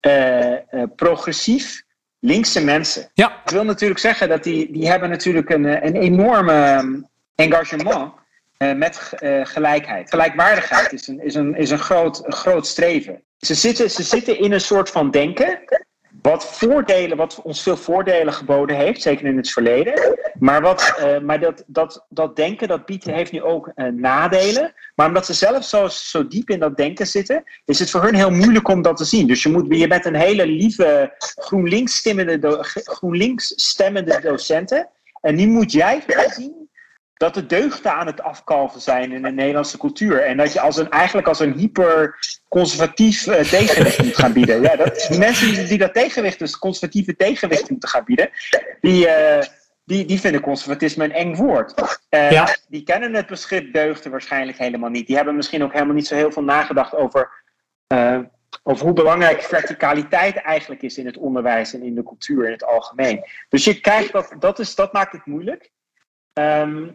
eh, eh, progressief linkse mensen. Ja. Dat wil natuurlijk zeggen dat die, die hebben natuurlijk een, eh, een enorme ehm, engagement eh, met eh, gelijkheid. Gelijkwaardigheid is een, is een, is een, groot, groot streven. Ze zitten, ze zitten in een soort van denken. Wat, voordelen, wat ons veel voordelen geboden heeft, zeker in het verleden. Maar, wat, eh, maar dat, dat, dat denken dat biedt, heeft nu ook eh, nadelen. Maar omdat ze zelf zo, zo diep in dat denken zitten, is het voor hun heel moeilijk om dat te zien. Dus je, moet, je bent een hele lieve GroenLinks stemmende, do- GroenLinks stemmende docenten. En nu moet jij zien dat de deugden aan het afkalven zijn in de Nederlandse cultuur. En dat je als een, eigenlijk als een hyper-conservatief eh, tegenwicht moet gaan bieden. Ja, dat, die mensen die, die dat tegenwicht, dus conservatieve tegenwicht moeten gaan bieden, die, eh, die, die vinden conservatisme een eng woord. Eh, Ja. Die kennen het begrip deugden waarschijnlijk helemaal niet. Die hebben misschien ook helemaal niet zo heel veel nagedacht over, over hoe belangrijk verticaliteit eigenlijk is in het onderwijs en in de cultuur in het algemeen. Dus je krijgt dat, dat, is, dat maakt het moeilijk. Ehm,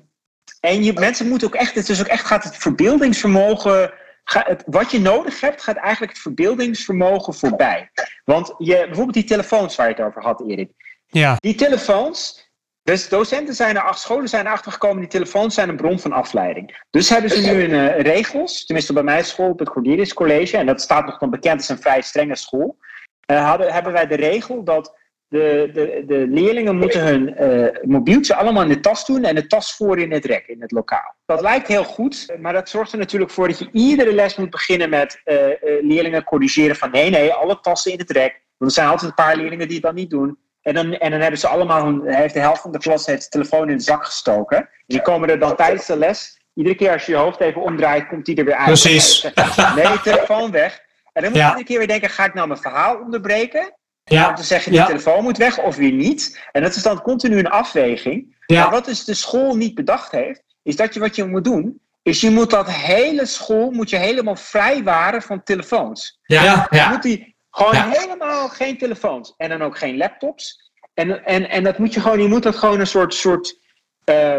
en je, mensen moeten ook echt, het is ook echt, gaat het verbeeldingsvermogen, ga, het, wat je nodig hebt, gaat eigenlijk het verbeeldingsvermogen voorbij. Want je, bijvoorbeeld die telefoons waar je het over had, Erik. Ja. Die telefoons, dus docenten zijn er, scholen zijn erachter gekomen, die telefoons zijn een bron van afleiding. Dus hebben ze nu een, eh, regels, tenminste bij mijn school, op het Cordelius College, en dat staat nog dan bekend als een vrij strenge school, eh, hadden, hebben wij de regel dat de, de, de leerlingen moeten hun eh, mobieltje allemaal in de tas doen en de tas voor in het rek, in het lokaal. Dat lijkt heel goed, maar dat zorgt er natuurlijk voor dat je iedere les moet beginnen met eh, eh, leerlingen corrigeren van nee, nee, alle tassen in het rek. Want er zijn altijd een paar leerlingen die het dan niet doen. En dan, en dan hebben ze allemaal, hun, heeft de helft van de klas de telefoon in de zak gestoken. En die komen er dan tijdens de les, iedere keer als je je hoofd even omdraait, komt die er weer uit. Precies. Nee, telefoon weg. En dan moet je Ja. iedere keer weer denken, ga ik nou mijn verhaal onderbreken? Om Ja. te zeggen, die Ja. telefoon moet weg of weer niet. En dat is dan continu een afweging. Ja. Maar wat dus de school niet bedacht heeft, is dat je wat je moet doen, is je moet dat hele school moet je helemaal vrijwaren van telefoons. Ja. Je moet die gewoon Ja. helemaal geen telefoons en dan ook geen laptops. En, en, en dat moet je gewoon, je moet dat gewoon een soort, soort eh,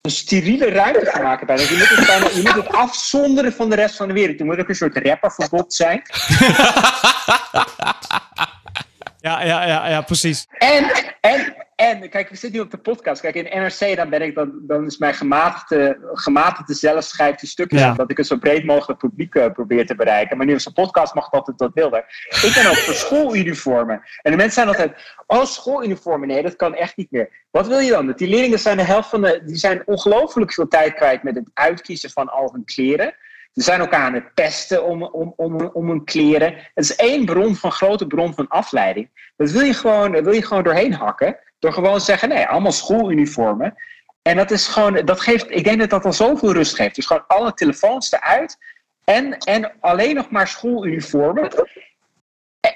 een steriele ruimte gaan maken bij. Je moet, het bijna- je moet het afzonderen van de rest van de wereld. Er moet ook een soort rapperverbod zijn. Ja, ja, ja, precies. En, en, en, kijk, we zitten nu op de podcast. Kijk, in NRC, dan ben ik, dan, dan is mijn gematigde, gematigde zelf schrijft die stukjes Ja. ik een zo breed mogelijk publiek eh, probeer te bereiken. Maar nu op zo'n podcast mag dat het wat wilder. Ik ben ook voor schooluniformen. En de mensen zijn altijd, oh, schooluniformen, nee, dat kan echt niet meer. Wat wil je dan? Dat die leerlingen zijn de helft van de, die zijn ongelooflijk veel tijd kwijt met het uitkiezen van al hun kleren. Ze zijn elkaar aan het pesten om, om, om, om hun kleren. Het is één bron van grote bron van afleiding. Dat wil je gewoon, wil je gewoon doorheen hakken. Door gewoon te zeggen, nee, allemaal schooluniformen. En dat is gewoon, dat geeft, ik denk dat dat al zoveel rust geeft. Dus gewoon alle telefoons eruit. En, en alleen nog maar schooluniformen.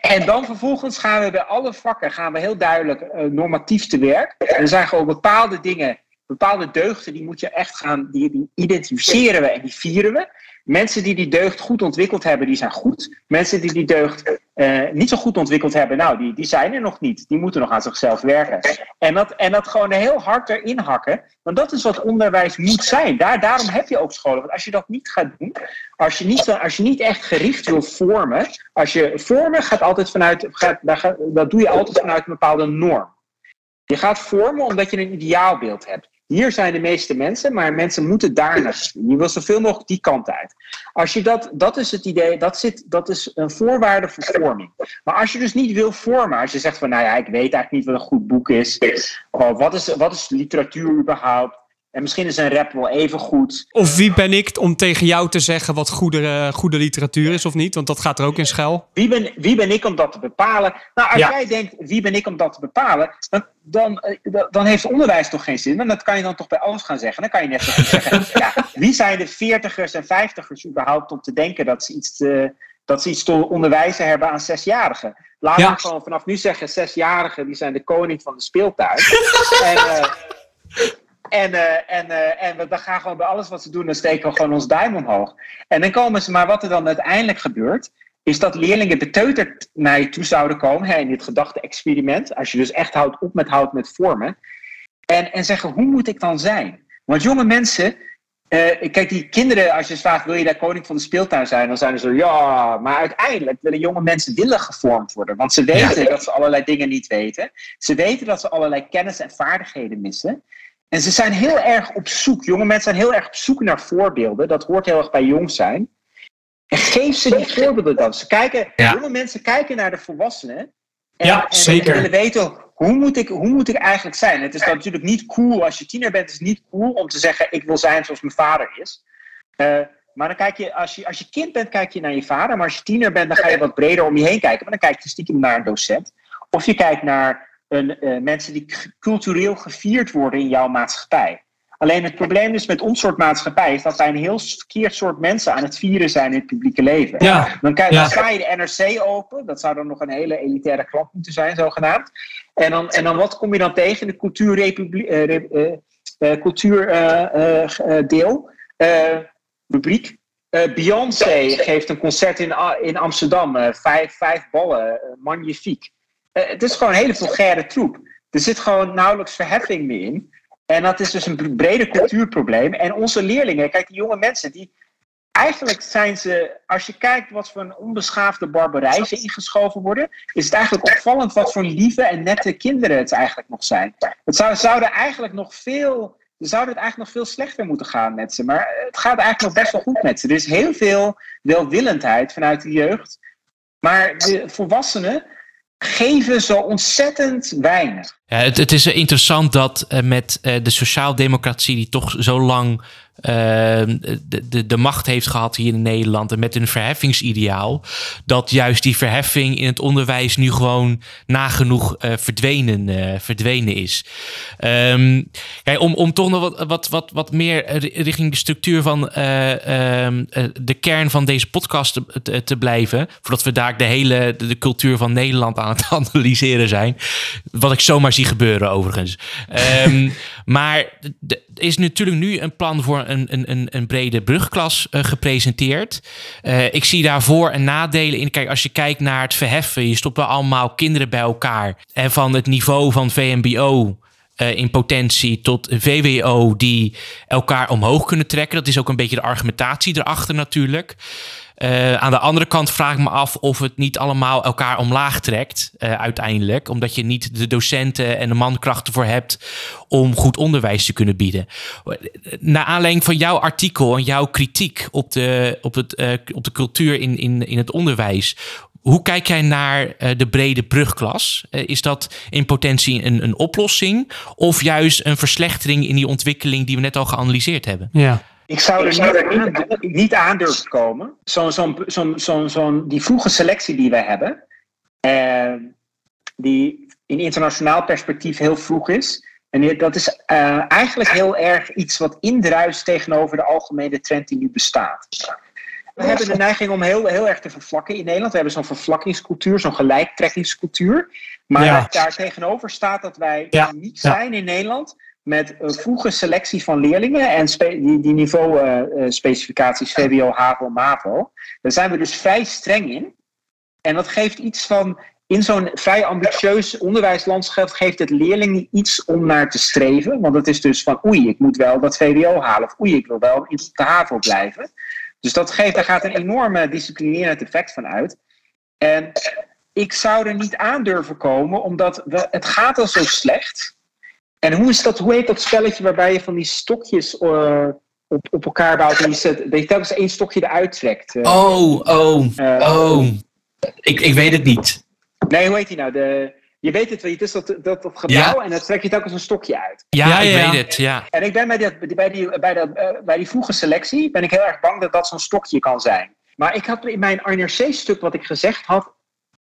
En dan vervolgens gaan we bij alle vakken gaan we heel duidelijk eh, normatief te werk. En er zijn gewoon bepaalde dingen, bepaalde deugden, die moet je echt gaan, die, die identificeren we en die vieren we. Mensen die die deugd goed ontwikkeld hebben, die zijn goed. Mensen die die deugd eh, niet zo goed ontwikkeld hebben, nou, die, die zijn er nog niet. Die moeten nog aan zichzelf werken. En dat, en dat gewoon heel hard erin hakken. Want dat is wat onderwijs moet zijn. Daar, daarom heb je ook scholen. Want als je dat niet gaat doen, als je niet, als je niet echt gericht wil vormen, als je vormen gaat altijd vanuit, gaat, dat doe je altijd vanuit een bepaalde norm. Je gaat vormen omdat je een ideaalbeeld hebt. Hier zijn de meeste mensen, maar mensen moeten daar naartoe. Je wil zoveel mogelijk die kant uit. Als je dat, dat is het idee, dat, zit, dat is een voorwaarde voor vorming. Maar als je dus niet wil vormen, als je zegt van, nou ja, ik weet eigenlijk niet wat een goed boek is. Of wat is, wat is literatuur überhaupt? En misschien is een rap wel even goed. Of wie ben ik om tegen jou te zeggen wat goede, eh, goede literatuur is of niet? Want dat gaat er ook in schuil. Wie ben, wie ben ik om dat te bepalen? Nou, als Ja. jij denkt, wie ben ik om dat te bepalen, dan, dan, eh, dan heeft onderwijs toch geen zin. Want dat kan je dan toch bij alles gaan zeggen. Dan kan je net zo goed zeggen, ja, wie zijn de veertigers en vijftigers überhaupt om te denken dat ze iets te, dat ze iets te onderwijzen hebben aan zesjarigen. Laten Ja. we gewoon vanaf nu zeggen, zesjarigen die zijn de koning van de speeltuin. en, eh, en, eh, en, eh, en we, we gaan gewoon bij alles wat ze doen, dan steken we gewoon ons duim omhoog. En dan komen ze, maar wat er dan uiteindelijk gebeurt, is dat leerlgen beteuterd naar je toe zouden komen, hè, in dit gedachte-experiment. Als je dus echt houdt op met houdt met vormen. En, en zeggen, hoe moet ik dan zijn? Want jonge mensen, eh, kijk, die kinderen, als je ze vraagt, wil je daar koning van de speeltuin zijn? Dan zijn ze zo, ja, maar uiteindelijk willen jonge mensen willen gevormd worden. Want ze weten dat ze allerlei dingen niet weten. Ze weten dat ze allerlei kennis en vaardigheden missen. En ze zijn heel erg op zoek. Jonge mensen zijn heel erg op zoek naar voorbeelden. Dat hoort heel erg bij jong zijn. En geef ze die voorbeelden dan. Ze kijken, Ja. Jonge mensen kijken naar de volwassenen. En, Ja, en zeker. willen weten, hoe moet, ik, hoe moet ik eigenlijk zijn? Het is dan natuurlijk niet cool, als je tiener bent, is het niet cool om te zeggen, ik wil zijn zoals mijn vader is. Eh, maar dan kijk je als, je, als je kind bent, kijk je naar je vader. Maar als je tiener bent, dan ga je wat breder om je heen kijken. Maar dan kijk je stiekem naar een docent. Of je kijkt naar een, eh, mensen die cultureel gevierd worden in jouw maatschappij. Alleen het probleem is met ons soort maatschappij is dat wij een heel verkeerd soort mensen aan het vieren zijn in het publieke leven. Ja, Dan, kijk, Ja. dan sla je de NRC open. Dat zou dan nog een hele elitaire klant moeten zijn, zogenaamd. En dan, en dan wat kom je dan tegen? De cultuurdeel. cultuur, deel, rubriek. Eh, Beyoncé geeft een concert in, in Amsterdam. eh, vijf, vijf ballen, eh, magnifiek. Eh, het is gewoon een hele vulgaire troep. Er zit gewoon nauwelijks verheffing meer in. En dat is dus een breder cultuurprobleem. En onze leerlingen, kijk, die jonge mensen, die, eigenlijk zijn ze, als je kijkt wat voor een onbeschaafde barbarij ze ingeschoven worden, is het eigenlijk opvallend wat voor lieve en nette kinderen het eigenlijk nog zijn. Het zou, zouden eigenlijk nog veel, zouden het eigenlijk nog veel slechter moeten gaan met ze. Maar het gaat eigenlijk nog best wel goed met ze. Er is heel veel welwillendheid vanuit de jeugd. Maar de volwassenen geven zo ontzettend weinig. Ja, het, het is interessant dat eh, met eh, de sociaaldemocratie, die toch zo lang de, de, de macht heeft gehad hier in Nederland en met een verheffingsideaal, dat juist die verheffing in het onderwijs nu gewoon nagenoeg eh, verdwenen, eh, verdwenen is. Ehm, kijk, om, om toch nog wat, wat, wat, wat meer ri- richting de structuur van eh, ehm, eh, de kern van deze podcast te, blijven, voordat we daar de hele de, cultuur van Nederland aan het analyseren zijn. Wat ik zomaar zie gebeuren, overigens. Ehm, maar er is natuurlijk nu een plan voor een, een, brede brugklas eh, gepresenteerd. Eh, ik zie daar voor- en nadelen in. Kijk, als je kijkt naar het verheffen, je stopt wel allemaal kinderen bij elkaar. En van het niveau van VMBO. eh, in potentie tot VWO die elkaar omhoog kunnen trekken. Dat is ook een beetje de argumentatie erachter natuurlijk. Eh, aan de andere kant vraag ik me af of het niet allemaal elkaar omlaag trekt eh, uiteindelijk. Omdat je niet de docenten en de mankrachten voor hebt om goed onderwijs te kunnen bieden. Naar aanleiding van jouw artikel en jouw kritiek op de, op het, eh, op de cultuur in, in, in het onderwijs. Hoe kijk jij naar de brede brugklas? Is dat in potentie een, een oplossing of juist een verslechtering in die ontwikkeling die we net al geanalyseerd hebben? ja. Ik zou er niet aan, niet aan durven komen. Zo'n, zo'n, zo'n, zo'n, zo'n, die vroege selectie die wij hebben, eh, die in internationaal perspectief heel vroeg is. En dat is eh, eigenlijk heel erg iets wat indruist tegenover de algemene trend die nu bestaat. We hebben de neiging om heel, heel erg te vervlakken in Nederland. We hebben zo'n vervlakkingscultuur, zo'n gelijktrekkingscultuur. Maar Ja. daar, tegenover staat dat wij Ja. uniek Ja. zijn in Nederland met een vroege selectie van leerlingen en die, die niveau-specificaties VWO, HAVO, MAVO. Daar zijn we dus vrij streng in. En dat geeft iets van, in zo'n vrij ambitieus onderwijslandschap geeft het leerlingen iets om naar te streven. Want het is dus van, oei, ik moet wel dat VWO halen. Of oei, ik wil wel in de HAVO blijven. Dus dat geeft, daar gaat een enorme disciplinerend effect van uit. En ik zou er niet aan durven komen, omdat we, het gaat al zo slecht. En hoe, is dat, hoe heet dat spelletje waarbij je van die stokjes eh, op, op elkaar bouwt en je zet, dat je telkens één stokje eruit trekt? eh? Oh, oh, Eh, oh. Ik, ik weet het niet. Nee, hoe heet die nou? De, je weet het wel, het is dat, dat, dat gebouw en dan trek je telkens een stokje uit. Ja, Ja, ik ja, weet het. Ja. En ik ben bij, die, bij, die, bij, dat, eh, bij die vroege selectie ben ik heel erg bang dat dat zo'n stokje kan zijn. Maar ik had in mijn NRC-stuk wat ik gezegd had,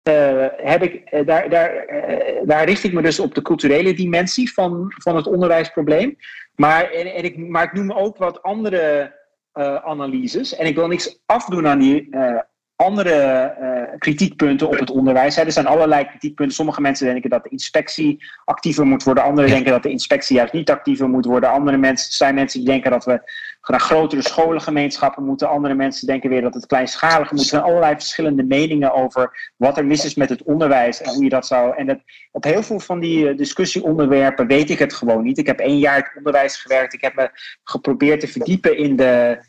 eh, heb ik, eh, daar, daar, eh, daar richt ik me dus op de culturele dimensie van, van het onderwijsprobleem. Maar, en, ik, maar ik noem ook wat andere analyses. En ik wil niks afdoen aan die, andere eh, kritiekpunten op het onderwijs. Hè. Er zijn allerlei kritiekpunten. Sommige mensen denken dat de inspectie actiever moet worden. Anderen denken dat de inspectie juist niet actiever moet worden. Andere mensen zijn mensen die denken dat we naar grotere scholengemeenschappen moeten. Andere mensen denken weer dat het kleinschaliger moet. Er zijn allerlei verschillende meningen over wat er mis is met het onderwijs en hoe je dat zou. En dat, op heel veel van die discussieonderwerpen weet ik het gewoon niet. Ik heb één jaar het onderwijs gewerkt. Ik heb me geprobeerd te verdiepen in de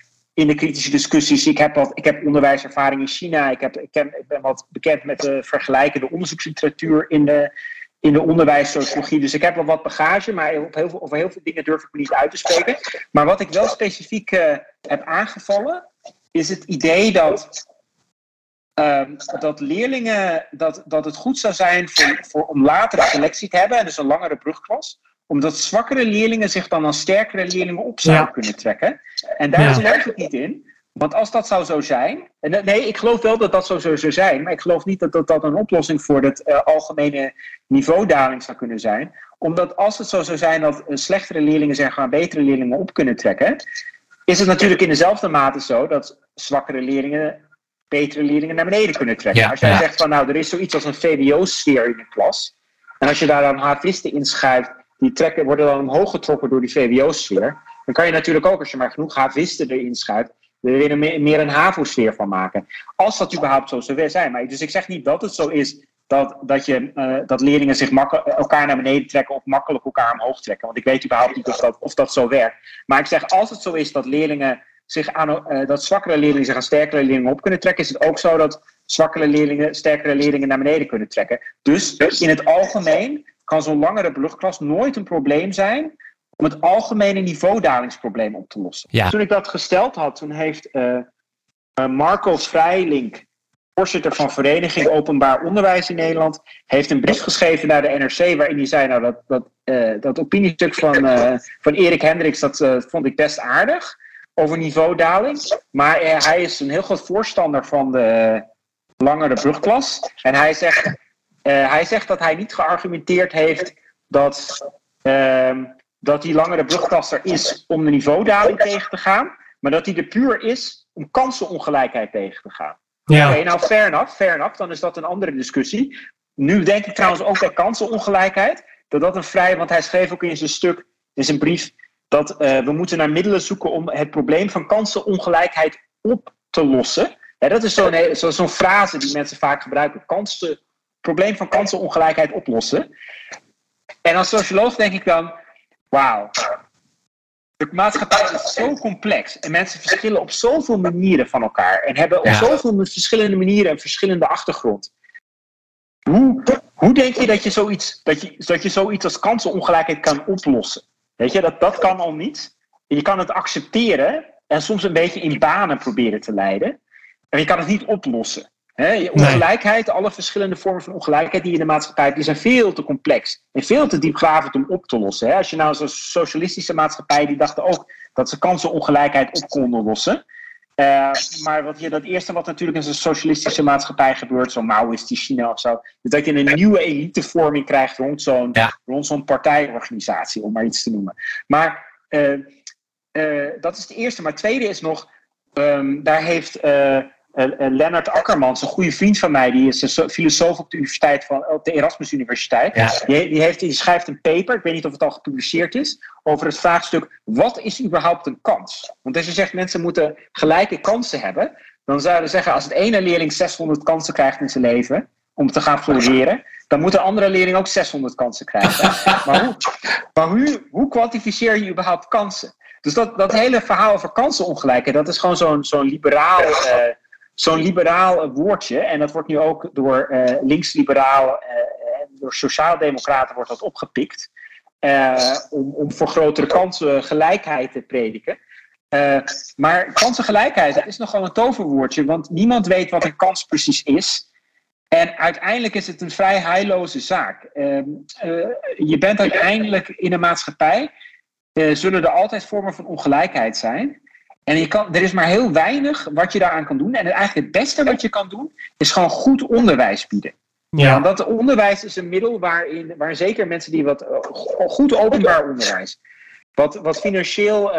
in de kritische discussies. Ik heb, wat, ik heb onderwijservaring in China. Ik, heb, ik, ben wat bekend met de vergelijkende onderzoeksliteratuur in de, in de onderwijssociologie. Dus ik heb wel wat bagage, maar op heel veel, over heel veel dingen durf ik me niet uit te spreken. Maar wat ik wel specifiek uh, heb aangevallen, is het idee dat, uh, dat leerlingen, dat, dat het goed zou zijn voor, voor, om later selectie te hebben, en dus een langere brugklas omdat zwakkere leerlingen zich dan als sterkere leerlingen op zouden kunnen trekken. En daar geloof ik niet in. Want als dat zou zo zijn. En nee, ik geloof wel dat dat zo zou zijn. Maar ik geloof niet dat dat, dat een oplossing voor het uh, algemene niveaudaling zou kunnen zijn. Omdat als het zo zou zijn dat uh, slechtere leerlingen zich aan betere leerlingen op kunnen trekken. Is het natuurlijk in dezelfde mate zo dat zwakkere leerlingen betere leerlingen naar beneden kunnen trekken. Ja, als jij ja. zegt van nou, er is zoiets als een VWO-sfeer in de klas. En als je daar dan havisten inschuift die trekken, worden dan omhoog getrokken door die VWO-sfeer. Dan kan je natuurlijk ook, als je maar genoeg havisten erin schuift, er weer een, meer een HAVO-sfeer van maken. Als dat überhaupt zo zou zijn. Maar, dus ik zeg niet dat het zo is dat, dat, je, uh, dat leerlingen zich elkaar naar beneden trekken of makkelijk elkaar omhoog trekken. Want ik weet überhaupt niet of dat, of dat zo werkt. Maar ik zeg, als het zo is dat leerlingen zich aan, uh, dat zwakkere leerlingen zich aan sterkere leerlingen op kunnen trekken, is het ook zo dat zwakkere leerlingen sterkere leerlingen naar beneden kunnen trekken. Dus in het algemeen kan zo'n langere brugklas nooit een probleem zijn om het algemene niveaudalingsprobleem op te lossen. Ja. Toen ik dat gesteld had, toen heeft uh, uh, Marco Vrijlink, voorzitter van Vereniging Openbaar Onderwijs in Nederland, heeft een brief geschreven naar de NRC waarin hij zei, nou dat, dat, uh, dat opiniestuk van, van Erik Hendricks, dat vond ik best aardig over niveaudaling. Maar hij is een heel groot voorstander van de langere brugklas. En hij zegt, uh, hij zegt dat hij niet geargumenteerd heeft dat, uh, dat die langere brugklas er is om de niveaudaling tegen te gaan, maar dat hij er puur is om kansenongelijkheid tegen te gaan. Ja. Oké, okay, nou fair enough, fair enough, dan is dat een andere discussie. Nu denk ik trouwens ook bij kansenongelijkheid, dat dat een vrij, want hij schreef ook in zijn stuk, in zijn brief, dat uh, we moeten naar middelen zoeken om het probleem van kansenongelijkheid op te lossen. Ja, dat is zo'n zo, zo frase die mensen vaak gebruiken. Kansen, probleem van kansenongelijkheid oplossen. En als socioloog denk ik dan, wauw. De maatschappij is zo complex en mensen verschillen op zoveel manieren van elkaar en hebben op Ja. zoveel verschillende manieren een verschillende achtergrond. Hoe, hoe denk je dat je, zoiets, dat, je, dat je zoiets als kansenongelijkheid kan oplossen? Weet je, dat, dat kan al niet. Je kan het accepteren en soms een beetje in banen proberen te leiden. En je kan het niet oplossen. Hè? Ongelijkheid, alle verschillende vormen van ongelijkheid die in de maatschappij, die zijn veel te complex en veel te diepgravend om op te lossen. Als je nou zo'n socialistische maatschappij, die dachten ook dat ze kansenongelijkheid op konden lossen. Uh, maar wat je, dat eerste wat natuurlijk in zo'n socialistische maatschappij gebeurt, zo'n Maoïstische China of zo, is dat je een nieuwe elitevorming krijgt rond zo'n Ja. rond zo'n partijorganisatie, om maar iets te noemen. Maar uh, uh, dat is de eerste. Maar het tweede is nog, um, daar heeft Lennart Akkermans, een goede vriend van mij, die is een filosoof op de universiteit van op de Erasmus Universiteit. Ja. Die, die, heeft, die schrijft een paper, ik weet niet of het al gepubliceerd is, over het vraagstuk: wat is überhaupt een kans? Want als je zegt mensen moeten gelijke kansen hebben, dan zouden we zeggen: als het ene leerling 600 kansen krijgt in zijn leven om te gaan floreren, dan moet de andere leerling ook 600 kansen krijgen. maar hoe, maar hoe, hoe kwantificeer je überhaupt kansen? Dus dat, dat hele verhaal over kansenongelijkheid, dat is gewoon zo'n zo'n liberaal, uh, zo'n liberaal woordje. En dat wordt nu ook door uh, links-liberaal uh, en door sociaaldemocraten wordt dat opgepikt. om, om voor grotere kansen gelijkheid te prediken. maar kansengelijkheid, dat is nogal een toverwoordje, want niemand weet wat een kans precies is. En uiteindelijk is het een vrij heilloze zaak. je bent uiteindelijk in een maatschappij zullen er altijd vormen van ongelijkheid zijn. En je kan, er is maar heel weinig wat je daaraan kan doen. En eigenlijk het beste wat je kan doen, is gewoon goed onderwijs bieden. Ja. Want dat onderwijs is een middel waarin, waar zeker mensen die wat goed openbaar onderwijs. wat, wat financieel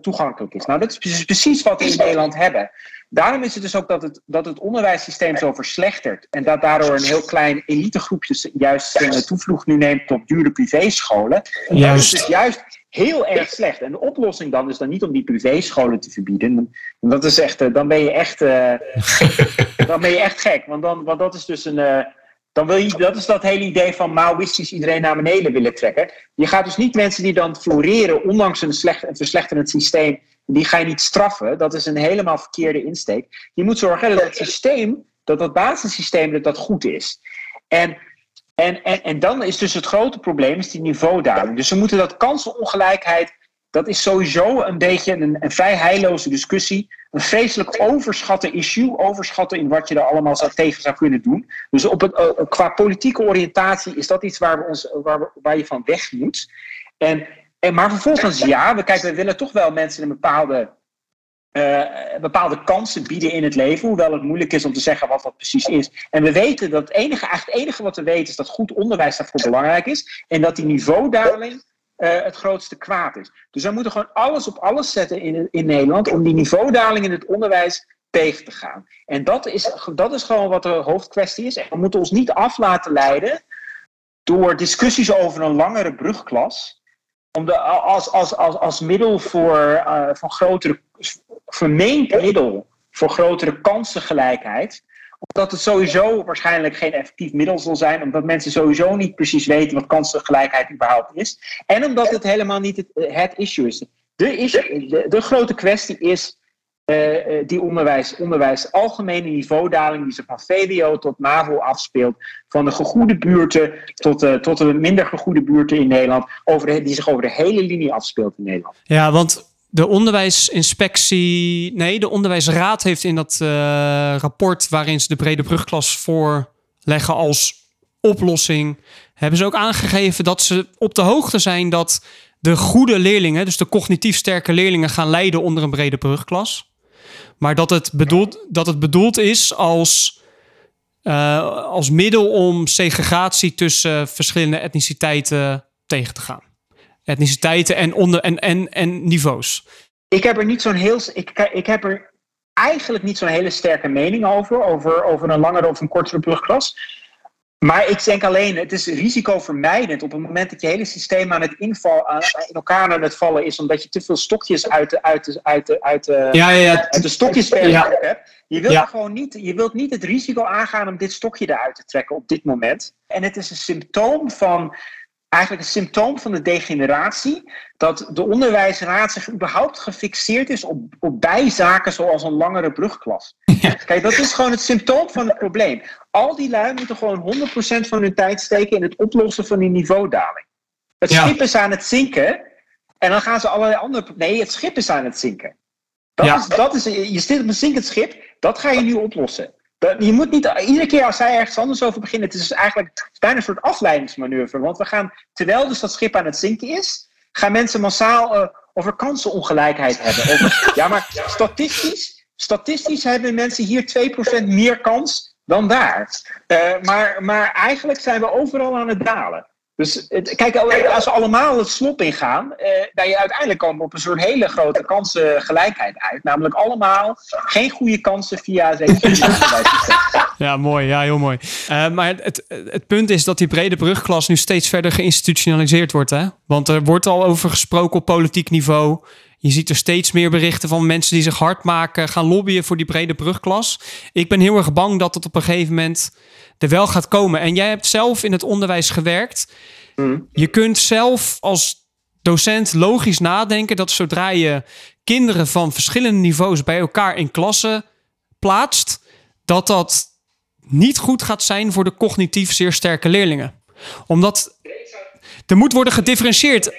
toegankelijk is. Nou, dat is precies wat we in Nederland hebben. Daarom is het dus ook dat het, dat het onderwijssysteem zo verslechtert. En dat daardoor een heel klein elitegroepje juist toevlucht nu neemt op dure privéscholen. Juist. Dat is dus juist heel erg slecht. En de oplossing dan is dan niet om die privéscholen te verbieden. Dat is echt, eh, dan ben je echt, uh, dan ben je echt gek. Want, dan, want dat is dus een. Uh, dan wil je, dat is dat hele idee van Maoïstisch iedereen naar beneden willen trekken. Je gaat dus niet mensen die dan floreren, ondanks een, slecht, een verslechterend systeem, die ga je niet straffen. Dat is een helemaal verkeerde insteek. Je moet zorgen dat het systeem, dat dat basissysteem, dat dat goed is. En, en, en, dan is dus het grote probleem is die niveaudaling. Dus we moeten dat kansenongelijkheid, dat is sowieso een beetje een, een vrij heilloze discussie. Een vreselijk overschatten issue, overschatten in wat je er allemaal tegen zou kunnen doen. Dus op het, uh, qua politieke oriëntatie is dat iets waar, we ons, waar, waar je van weg moet. En en, maar vervolgens, ja, we, kijk, we willen toch wel mensen een bepaalde, uh, bepaalde kansen bieden in het leven. Hoewel het moeilijk is om te zeggen wat dat precies is. En we weten dat het enige, eigenlijk enige wat we weten is dat goed onderwijs daarvoor belangrijk is. En dat die niveaudaling uh, het grootste kwaad is. Dus we moeten gewoon alles op alles zetten in, in Nederland om die niveaudaling in het onderwijs tegen te gaan. En dat is, dat is gewoon wat de hoofdkwestie is. En we moeten ons niet af laten leiden door discussies over een langere brugklas om de, als, als, als, als middel voor, uh, voor grotere, vermeend middel voor grotere kansengelijkheid. Omdat het sowieso waarschijnlijk geen effectief middel zal zijn, omdat mensen sowieso niet precies weten wat kansengelijkheid überhaupt is. En omdat het helemaal niet het, het issue is. De, issue, de, de grote kwestie is uh, die onderwijs, onderwijs algemene niveaudaling die zich van VWO tot MAVO afspeelt, van de gegoede buurten tot, uh, tot de minder gegoede buurten in Nederland, over die zich over de hele linie afspeelt in Nederland. Ja, want de onderwijsinspectie, nee, de onderwijsraad heeft in dat rapport waarin ze de brede brugklas voorleggen als oplossing, hebben ze ook aangegeven dat ze op de hoogte zijn dat de goede leerlingen, dus de cognitief sterke leerlingen, gaan leiden onder een brede brugklas. Maar dat het bedoeld, dat het bedoeld is als, uh, als middel om segregatie tussen verschillende etniciteiten tegen te gaan. Etniciteiten en, onder, en, en, en niveaus. Ik heb er niet zo'n heel. Ik, ik heb er eigenlijk niet zo'n hele sterke mening over, over, over een langere of een kortere brugklas. Maar ik denk alleen, het is risicovermijdend op het moment dat je hele systeem aan het inval, aan, in elkaar aan het vallen is, omdat je te veel stokjes uit de, uit de, uit de, uit de, ja, ja, uit de stokjes hebt. Je wilt, gewoon niet, je wilt niet het risico aangaan om dit stokje eruit te trekken op dit moment. En het is een symptoom van eigenlijk een symptoom van de degeneratie. Dat de onderwijsraad zich überhaupt gefixeerd is op, op bijzaken zoals een langere brugklas. Kijk, dat is gewoon het symptoom van het probleem. Al die lui moeten gewoon 100% van hun tijd steken in het oplossen van die niveaudaling. Het schip is aan het zinken. En dan gaan ze allerlei andere. Nee, het schip is aan het zinken. Dat is, dat is, je zit op een zinkend schip, dat ga je nu oplossen. Je moet niet iedere keer als zij ergens anders over beginnen. Het is dus eigenlijk bijna een soort afleidingsmanoeuvre. Want we gaan, terwijl dus dat schip aan het zinken is, gaan mensen massaal uh, over kansenongelijkheid hebben. Over, ja, maar statistisch, statistisch hebben mensen hier 2% meer kans dan daar. Uh, maar, maar eigenlijk zijn we overal aan het dalen. Dus kijk, als we allemaal het slop ingaan, eh, ben je uiteindelijk komen op een soort hele grote kansengelijkheid uit. Namelijk allemaal geen goede kansen via Ja, mooi. Ja, heel mooi. Uh, maar het, het punt is dat die brede brugklas nu steeds verder geïnstitutionaliseerd wordt. Hè? Want er wordt al over gesproken op politiek niveau. Je ziet er steeds meer berichten van mensen die zich hard maken, gaan lobbyen voor die brede brugklas. Ik ben heel erg bang dat het op een gegeven moment er wel gaat komen. En jij hebt zelf in het onderwijs gewerkt. Mm. Je kunt zelf als docent logisch nadenken dat zodra je kinderen van verschillende niveaus bij elkaar in klassen plaatst, dat dat niet goed gaat zijn voor de cognitief zeer sterke leerlingen. Omdat er moet worden gedifferentieerd.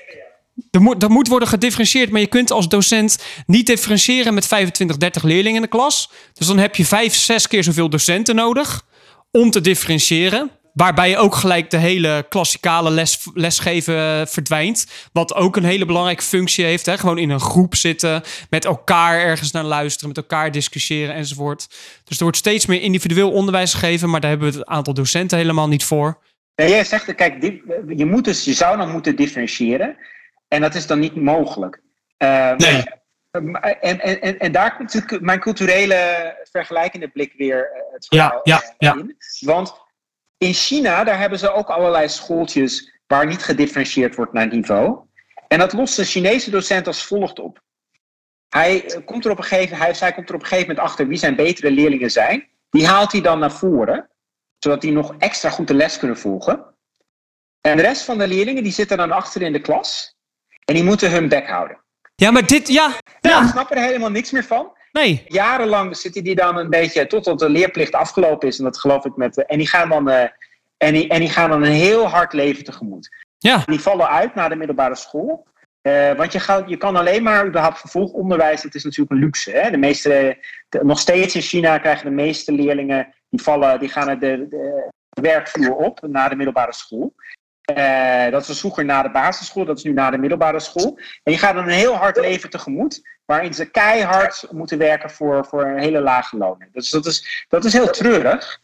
Er moet, er moet worden gedifferentieerd, maar je kunt als docent niet differentiëren met 25, 30 leerlingen in de klas. Dus dan heb je vijf, zes keer zoveel docenten nodig om te differentiëren. Waarbij je ook gelijk de hele klassikale les, lesgeven verdwijnt. Wat ook een hele belangrijke functie heeft. Hè? Gewoon in een groep zitten, met elkaar ergens naar luisteren, met elkaar discussiëren enzovoort. Dus er wordt steeds meer individueel onderwijs gegeven, maar daar hebben we het aantal docenten helemaal niet voor. Ja, jij zegt, kijk, je, moet dus, je zou dan moeten differentiëren. En dat is dan niet mogelijk. Uh, nee. En, en, en, en, daar komt natuurlijk mijn culturele vergelijkende blik weer het verhaal ja, ja, in. Want in China, daar hebben ze ook allerlei schooltjes waar niet gedifferentieerd wordt naar niveau. En dat lost de Chinese docent als volgt op. Hij, komt er op een gegeven, hij, zij komt er op een gegeven moment achter wie zijn betere leerlingen zijn. Die haalt hij dan naar voren, zodat die nog extra goed de les kunnen volgen. En de rest van de leerlingen die zitten dan achter in de klas. En die moeten hun bek houden. Ja, maar dit, ja. ja. snappen er helemaal niks meer van. Nee. Jarenlang zitten die dan een beetje, totdat de leerplicht afgelopen is. En dat geloof ik met. En die gaan dan, uh, en die, en die gaan dan een heel hard leven tegemoet. Ja. Die vallen uit naar de middelbare school. Uh, want je, gaat, je kan alleen maar überhaupt vervolgonderwijs, het is natuurlijk een luxe. Hè? De meeste, nog steeds in China krijgen de meeste leerlingen, die, vallen, die gaan de, de, de werkvloer op na de middelbare school. Uh, dat was vroeger na de basisschool, dat is nu na de middelbare school. En je gaat dan een heel hard leven tegemoet, waarin ze keihard moeten werken voor, voor een hele lage lonen. Dus dat is, dat is heel treurig.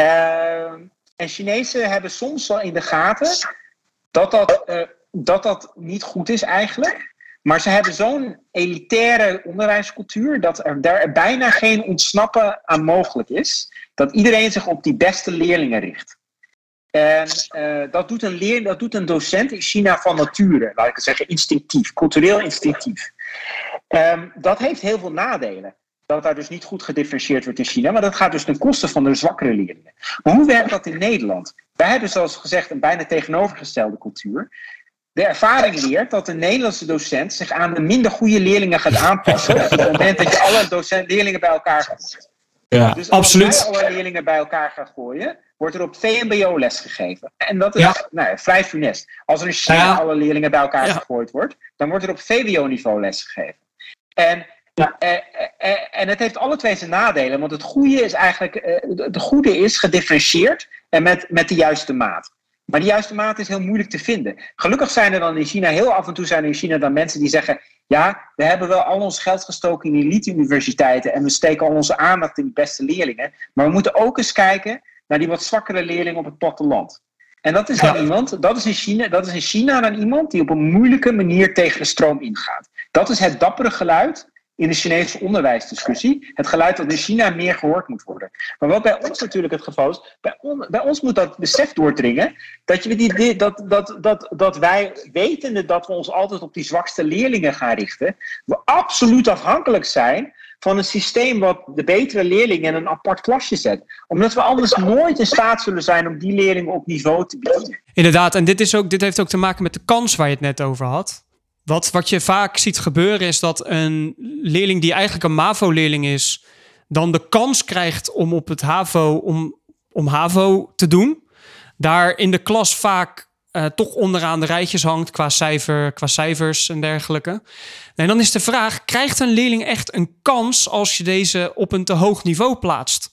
Uh, en Chinezen hebben soms wel in de gaten dat dat, uh, dat, dat niet goed is eigenlijk. Maar ze hebben zo'n elitaire onderwijscultuur dat er daar bijna geen ontsnappen aan mogelijk is. Dat iedereen zich op die beste leerlingen richt. En uh, dat, doet een leer, dat doet een docent in China van nature, laat ik het zeggen, instinctief, cultureel instinctief. Um, dat heeft heel veel nadelen. Dat daar dus niet goed gedifferentieerd wordt in China, maar dat gaat dus ten koste van de zwakkere leerlingen. Maar hoe werkt dat in Nederland? Wij hebben, zoals gezegd, een bijna tegenovergestelde cultuur. De ervaring leert dat de Nederlandse docent zich aan de minder goede leerlingen gaat aanpassen. op het moment dat je alle docent, leerlingen bij elkaar gaat. Ja, dus als absoluut. alle leerlingen bij elkaar gaan gooien, wordt er op VMBO les gegeven. En dat is ja. nou, vrij funest. Als er in China ja. alle leerlingen bij elkaar ja. gegooid wordt, dan wordt er op VWO-niveau les gegeven. En, eh, eh, en het heeft alle twee zijn nadelen, want het goede is eigenlijk, eh, de goede is gedifferentieerd en met, met de juiste maat. Maar die juiste maat is heel moeilijk te vinden. Gelukkig zijn er dan in China, heel af en toe zijn er in China dan mensen die zeggen: Ja, we hebben wel al ons geld gestoken in elite-universiteiten en we steken al onze aandacht in die beste leerlingen. Maar we moeten ook eens kijken naar die wat zwakkere leerlingen op het platteland. En dat is dan ja. iemand, dat is, in China, dat is in China dan iemand die op een moeilijke manier tegen de stroom ingaat. Dat is het dappere geluid in de Chinese onderwijsdiscussie. Het geluid dat in China meer gehoord moet worden. Maar wat bij ons natuurlijk het geval is, bij, on, bij ons moet dat besef doordringen dat, je die, dat, dat, dat, dat wij, wetende dat we ons altijd op die zwakste leerlingen gaan richten, we absoluut afhankelijk zijn van een systeem wat de betere leerlingen in een apart klasje zet. Omdat we anders nooit in staat zullen zijn om die leerlingen op niveau te bedienen. Inderdaad, en dit, is ook, dit heeft ook te maken met de kans waar je het net over had. Wat, wat je vaak ziet gebeuren is dat een leerling die eigenlijk een MAVO-leerling is, dan de kans krijgt om op het HAVO, om, om HAVO te doen. Daar in de klas vaak uh, toch onderaan de rijtjes hangt qua, cijfer, qua cijfers en dergelijke. En dan is de vraag: krijgt een leerling echt een kans als je deze op een te hoog niveau plaatst?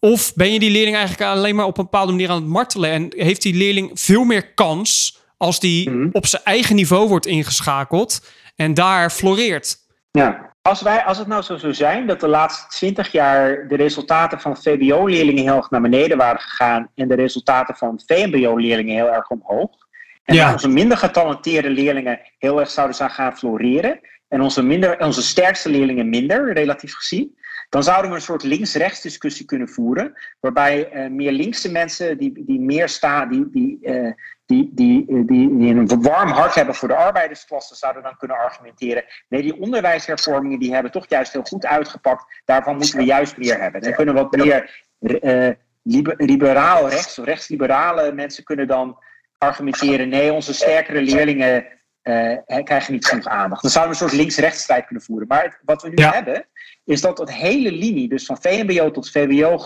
Of ben je die leerling eigenlijk alleen maar op een bepaalde manier aan het martelen en heeft die leerling veel meer kans als die mm -hmm. op zijn eigen niveau wordt ingeschakeld en daar floreert? Ja, als, wij, als het nou zo zou zijn dat de laatste twintig jaar de resultaten van VBO-leerlingen heel erg naar beneden waren gegaan en de resultaten van VMBO-leerlingen heel erg omhoog, en ja. onze minder getalenteerde leerlingen heel erg zouden zijn gaan floreren. En onze, minder, onze sterkste leerlingen minder, relatief gezien. Dan zouden we een soort links-rechts discussie kunnen voeren. Waarbij uh, meer linkse mensen die, die meer staan, die, die, uh, die, die, die, die, een warm hart hebben voor de arbeidersklasse, zouden dan kunnen argumenteren. Nee, die onderwijshervormingen die hebben toch juist heel goed uitgepakt. Daarvan moeten we juist meer hebben. Dan kunnen wat meer uh, liberaal rechts rechtsliberale mensen kunnen dan argumenteren, nee, onze sterkere leerlingen uh, krijgen niet genoeg aandacht. Dan zouden we een soort links-rechts kunnen voeren. Maar het, wat we nu ja. hebben, is dat het hele linie, dus van VMBO tot VWO,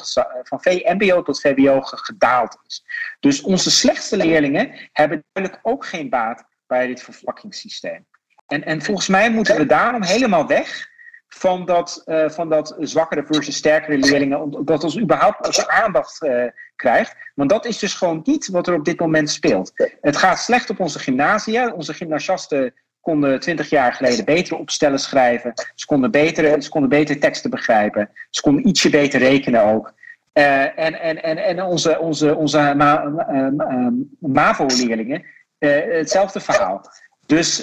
van VMBO tot VWO gedaald is. Dus onze slechtste leerlingen hebben duidelijk ook geen baat bij dit vervlakkingssysteem. En, en volgens mij moeten we daarom helemaal weg van dat, uh, van dat zwakkere versus sterkere leerlingen, dat ons überhaupt onze aandacht uh, krijgt. Want dat is dus gewoon niet wat er op dit moment speelt. Het gaat slecht op onze gymnasia. Onze gymnasiasten konden twintig jaar geleden betere opstellen schrijven. Ze konden betere, ze konden betere teksten begrijpen. Ze konden ietsje beter rekenen ook. Uh, en, en, en, en onze, onze, onze ma, MAVO-leerlingen, hetzelfde verhaal. Dus,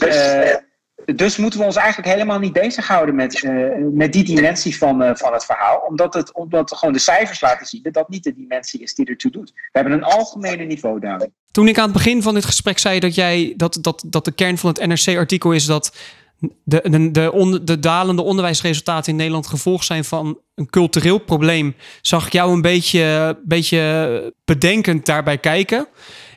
dus moeten we ons eigenlijk helemaal niet bezighouden met, uh, met die dimensie van, uh, van het verhaal. Omdat, het, omdat gewoon de cijfers laten zien dat dat niet de dimensie is die ertoe doet. We hebben een algemene niveau daar. Toen ik aan het begin van dit gesprek zei dat, jij, dat, dat, dat de kern van het NRC-artikel is dat de, de, de, de dalende onderwijsresultaten in Nederland gevolg zijn van een cultureel probleem, zag ik jou een beetje, beetje bedenkend daarbij kijken.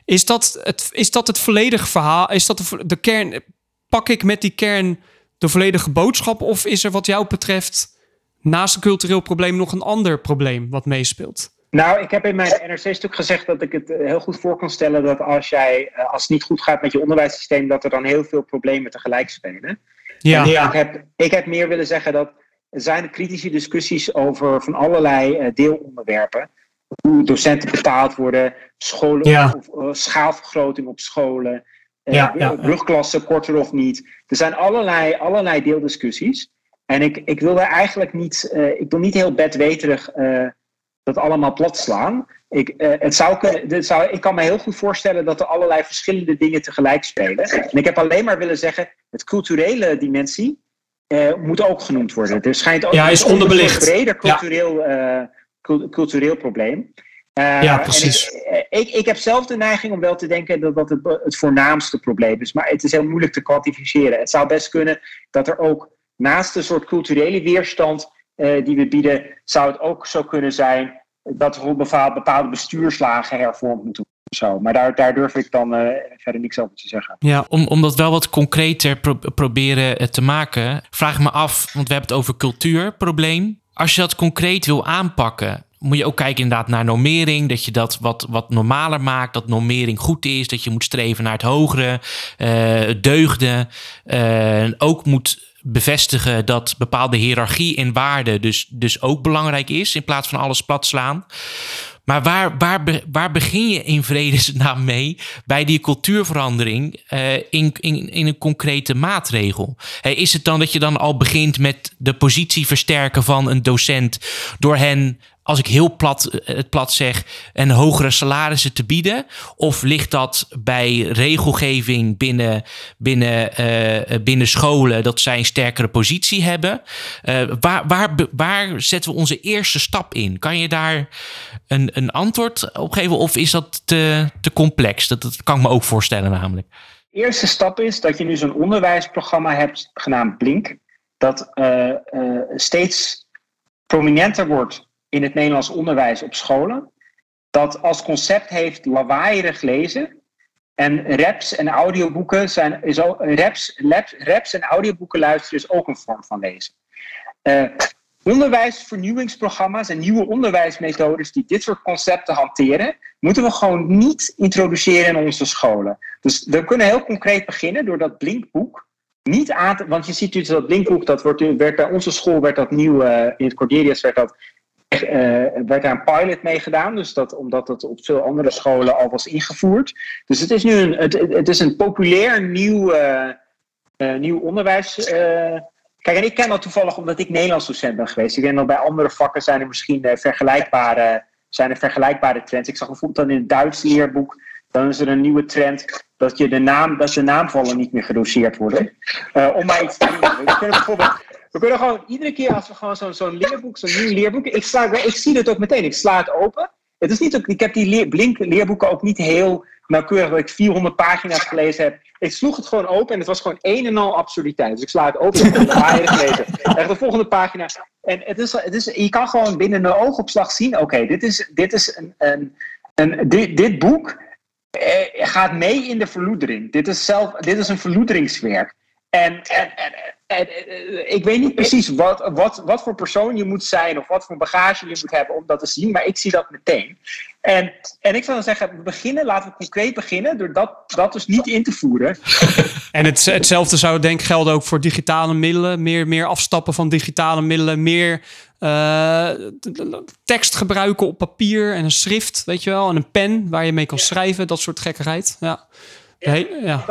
Is dat het, is dat het volledige verhaal? Is dat de kern? Pak ik met die kern de volledige boodschap? Of is er wat jou betreft naast een cultureel probleem nog een ander probleem wat meespeelt? Nou, ik heb in mijn NRC-stuk gezegd dat ik het heel goed voor kan stellen dat als, jij, als het niet goed gaat met je onderwijssysteem, dat er dan heel veel problemen tegelijk spelen. Ja. En ik, heb, ik heb meer willen zeggen dat er zijn kritische discussies over van allerlei deelonderwerpen hoe docenten betaald worden, scholen, of, uh, schaalvergroting op scholen, uh, ja, ja, brugklassen korter of niet. Er zijn allerlei, allerlei deeldiscussies. En ik, ik wil daar eigenlijk niet, uh, ik wil niet heel bedweterig dat allemaal plat slaan. Ik, het zou kunnen, zou, ik kan me heel goed voorstellen dat er allerlei verschillende dingen tegelijk spelen. En ik heb alleen maar willen zeggen, het culturele dimensie moet ook genoemd worden. Er schijnt ook ja, is onderbelicht. een breder cultureel cultureel probleem. Uh, ja, precies. Ik, eh, ik, ik, heb zelf de neiging om wel te denken dat dat het, het voornaamste probleem is. Maar het is heel moeilijk te kwantificeren. Het zou best kunnen dat er ook naast een soort culturele weerstand uh, die we bieden, zou het ook zo kunnen zijn dat er bepaalde, bepaalde bestuurslagen hervormd moeten worden. Zo. Maar daar, daar durf ik dan uh, verder niks over te zeggen. Ja, om, om dat wel wat concreter pro proberen te maken, vraag me af, want we hebben het over cultuurprobleem als je dat concreet wil aanpakken, moet je ook kijken inderdaad naar normering. Dat je dat wat, wat normaler maakt. Dat normering goed is. Dat je moet streven naar het hogere. Uh, deugden. Uh, ook moet bevestigen dat bepaalde hiërarchie in waarde dus, dus ook belangrijk is. In plaats van alles plat slaan. Maar waar, waar, waar begin je in vredesnaam mee bij die cultuurverandering uh, in, in, in een concrete maatregel? Is het dan dat je dan al begint met de positie versterken van een docent door hen als ik heel plat eh, het plat zeg, een hogere salarissen te bieden? Of ligt dat bij regelgeving binnen, binnen, uh, binnen scholen dat zij een sterkere positie hebben? Waar, waar, waar zetten we onze eerste stap in? Kan je daar een, een antwoord op geven of is dat te, te complex? Dat, dat kan ik me ook voorstellen namelijk. De eerste stap is dat je nu zo'n onderwijsprogramma hebt genaamd Blink. Dat steeds prominenter wordt in het Nederlands onderwijs op scholen. Dat als concept heeft lawaaierig lezen. En raps en audioboeken zijn, is ook, raps, raps, en audioboeken luisteren is ook een vorm van lezen. Uh, onderwijsvernieuwingsprogramma's en nieuwe onderwijsmethodes die dit soort concepten hanteren, moeten we gewoon niet introduceren in onze scholen. Dus we kunnen heel concreet beginnen door dat blinkboek niet aan te, want je ziet dus dat blinkboek, dat wordt, werd bij onze school werd dat nieuw, uh, in het Cordelius werd dat werd daar een pilot mee gedaan, dus dat, omdat het op veel andere scholen al was ingevoerd. Dus het is nu een, het, het is een populair nieuw, uh, uh, nieuw onderwijs. kijk, en ik ken dat toevallig omdat ik Nederlands docent ben geweest. Ik denk dat bij andere vakken zijn er misschien vergelijkbare, zijn er vergelijkbare trends. Ik zag bijvoorbeeld dan in het Duits leerboek, dan is er een nieuwe trend dat, je de, naam, dat de naamvallen niet meer gedoseerd worden. om maar iets te noemen. Kunnen bijvoorbeeld we kunnen gewoon iedere keer als we gewoon zo'n zo'n leerboek, zo'n nieuw leerboek. Ik, sla, ik zie het ook meteen. Ik sla het open. Het is niet, ik heb die leer, blink leerboeken ook niet heel nauwkeurig dat ik 400 pagina's gelezen heb. Ik sloeg het gewoon open en het was gewoon een en al absurditeit. Dus ik sla het open en heb het gelezen. Echt de volgende pagina. En het is, het is, je kan gewoon binnen een oogopslag zien: oké, dit is, dit is een, een, een dit, dit boek eh, gaat mee in de verloedering. Dit is, zelf, dit is een verloederingswerk. En, en, en, ik weet niet precies wat, wat, wat voor persoon je moet zijn of wat voor bagage je moet hebben om dat te zien, maar ik zie dat meteen. En, en ik zou dan zeggen, we beginnen, laten we concreet beginnen door dat, dat dus niet in te voeren. En het, hetzelfde zou denk ik gelden ook voor digitale middelen. Meer, meer afstappen van digitale middelen, meer uh, tekst gebruiken op papier en een schrift, weet je wel, en een pen waar je mee kan schrijven, dat soort gekkigheid. Ja. ja, ja.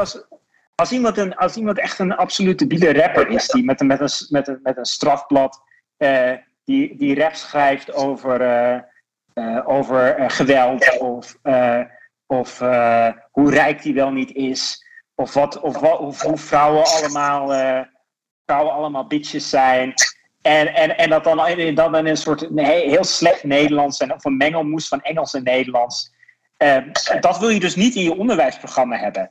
Als iemand, een, als iemand echt een absolute biele rapper is, die met een, met een, met een, met een strafblad uh, die, die rap schrijft over, uh, uh, over geweld of, of hoe rijk die wel niet is, of, wat, of, wat, of hoe vrouwen allemaal, vrouwen allemaal bitches zijn. En, en, en dat dan, dan in een soort heel slecht Nederlands en of een mengelmoes van Engels en Nederlands. Dat wil je dus niet in je onderwijsprogramma hebben.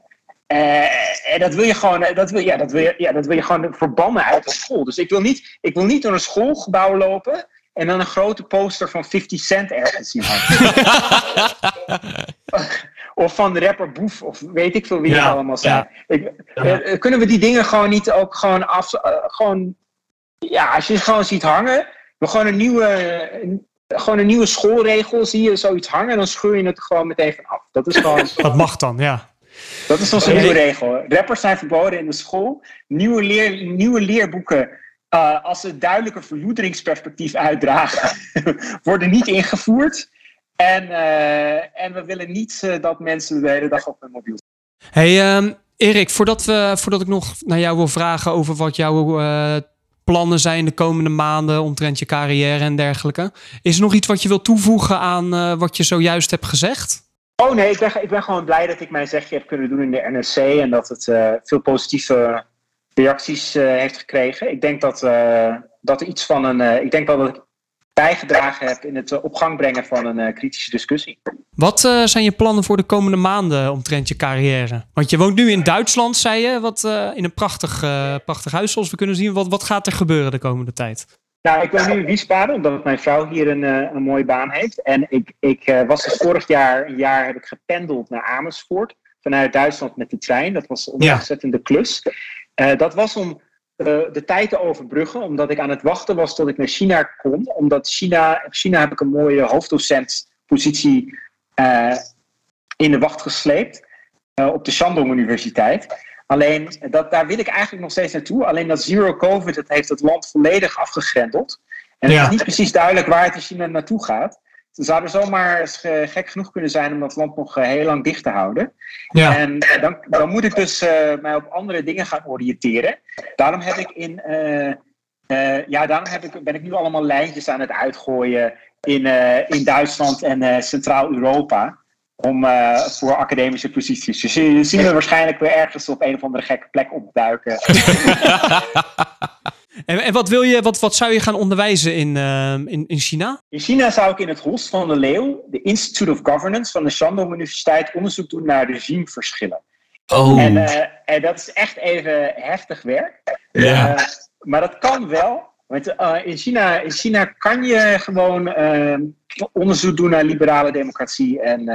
Uh, en dat wil je gewoon, dat wil, ja, dat wil je, ja, dat wil je gewoon verbannen uit de school. Dus ik wil niet, ik wil niet door een schoolgebouw lopen en dan een grote poster van 50 Cent ergens zien of van de rapper Boef, of weet ik veel wie ja, allemaal zijn. Ja. Ik, uh, kunnen we die dingen gewoon niet ook gewoon af... Uh, gewoon, ja, als je het gewoon ziet hangen, we gewoon een nieuwe... Een, gewoon een nieuwe schoolregel, zie je zoiets hangen, dan scheur je het gewoon meteen van af. Dat is gewoon... Dat mag dan, ja. Dat is onze nieuwe regel. Rappers zijn verboden in de school. Nieuwe, leer, nieuwe leerboeken uh, als ze duidelijke verloederingsperspectief uitdragen, worden niet ingevoerd. En, uh, en we willen niet uh, dat mensen de hele dag op hun mobiel zijn. Hey um, Erik, voordat, we, voordat ik nog naar jou wil vragen over wat jouw plannen zijn de komende maanden omtrent je carrière en dergelijke. Is er nog iets wat je wilt toevoegen aan wat je zojuist hebt gezegd? Oh nee, ik ben, ik ben gewoon blij dat ik mijn zegje heb kunnen doen in de NRC en dat het veel positieve reacties uh, heeft gekregen. Ik denk dat, uh, dat er iets van een. Ik denk wel dat ik bijgedragen heb in het op gang brengen van een kritische discussie. Wat zijn je plannen voor de komende maanden omtrent je carrière? Want je woont nu in Duitsland, zei je, wat, in een prachtig, prachtig huis zoals we kunnen zien. Wat, wat gaat er gebeuren de komende tijd? Nou, ik woon nu in Wiesbaden, omdat mijn vrouw hier een, een mooie baan heeft. En ik, ik was dus vorig jaar, een jaar heb ik gependeld naar Amersfoort vanuit Duitsland met de trein. Dat was een ontzettende ja. klus. Uh, dat was om uh, de tijd te overbruggen, omdat ik aan het wachten was tot ik naar China kon. Omdat China, China heb ik een mooie hoofddocentpositie uh, in de wacht gesleept op de Shandong Universiteit. Alleen, dat, daar wil ik eigenlijk nog steeds naartoe. Alleen dat zero covid, dat heeft het land volledig afgegrendeld. En ja. het is niet precies duidelijk waar het in China naartoe gaat. Ze zouden zomaar gek genoeg kunnen zijn om dat land nog heel lang dicht te houden. Ja. En dan, dan moet ik dus uh, mij op andere dingen gaan oriënteren. Daarom heb ik in. Uh, uh, ja, daarom heb ik, ben ik nu allemaal lijntjes aan het uitgooien in, in Duitsland en Centraal-Europa. Om voor academische posities. Dus je zien we waarschijnlijk weer ergens op een of andere gekke plek opduiken. En, en, wat, wil je, wat, wat zou je gaan onderwijzen in, uh, in, in China? In China zou ik in het Holst van de Leeuw, de Institute of Governance van de Shandong Universiteit, onderzoek doen naar regimeverschillen. Oh. En, uh, en dat is echt even heftig werk. Ja. Uh, maar dat kan wel. Want in, China, in China kan je gewoon ehm, onderzoek doen naar liberale democratie en,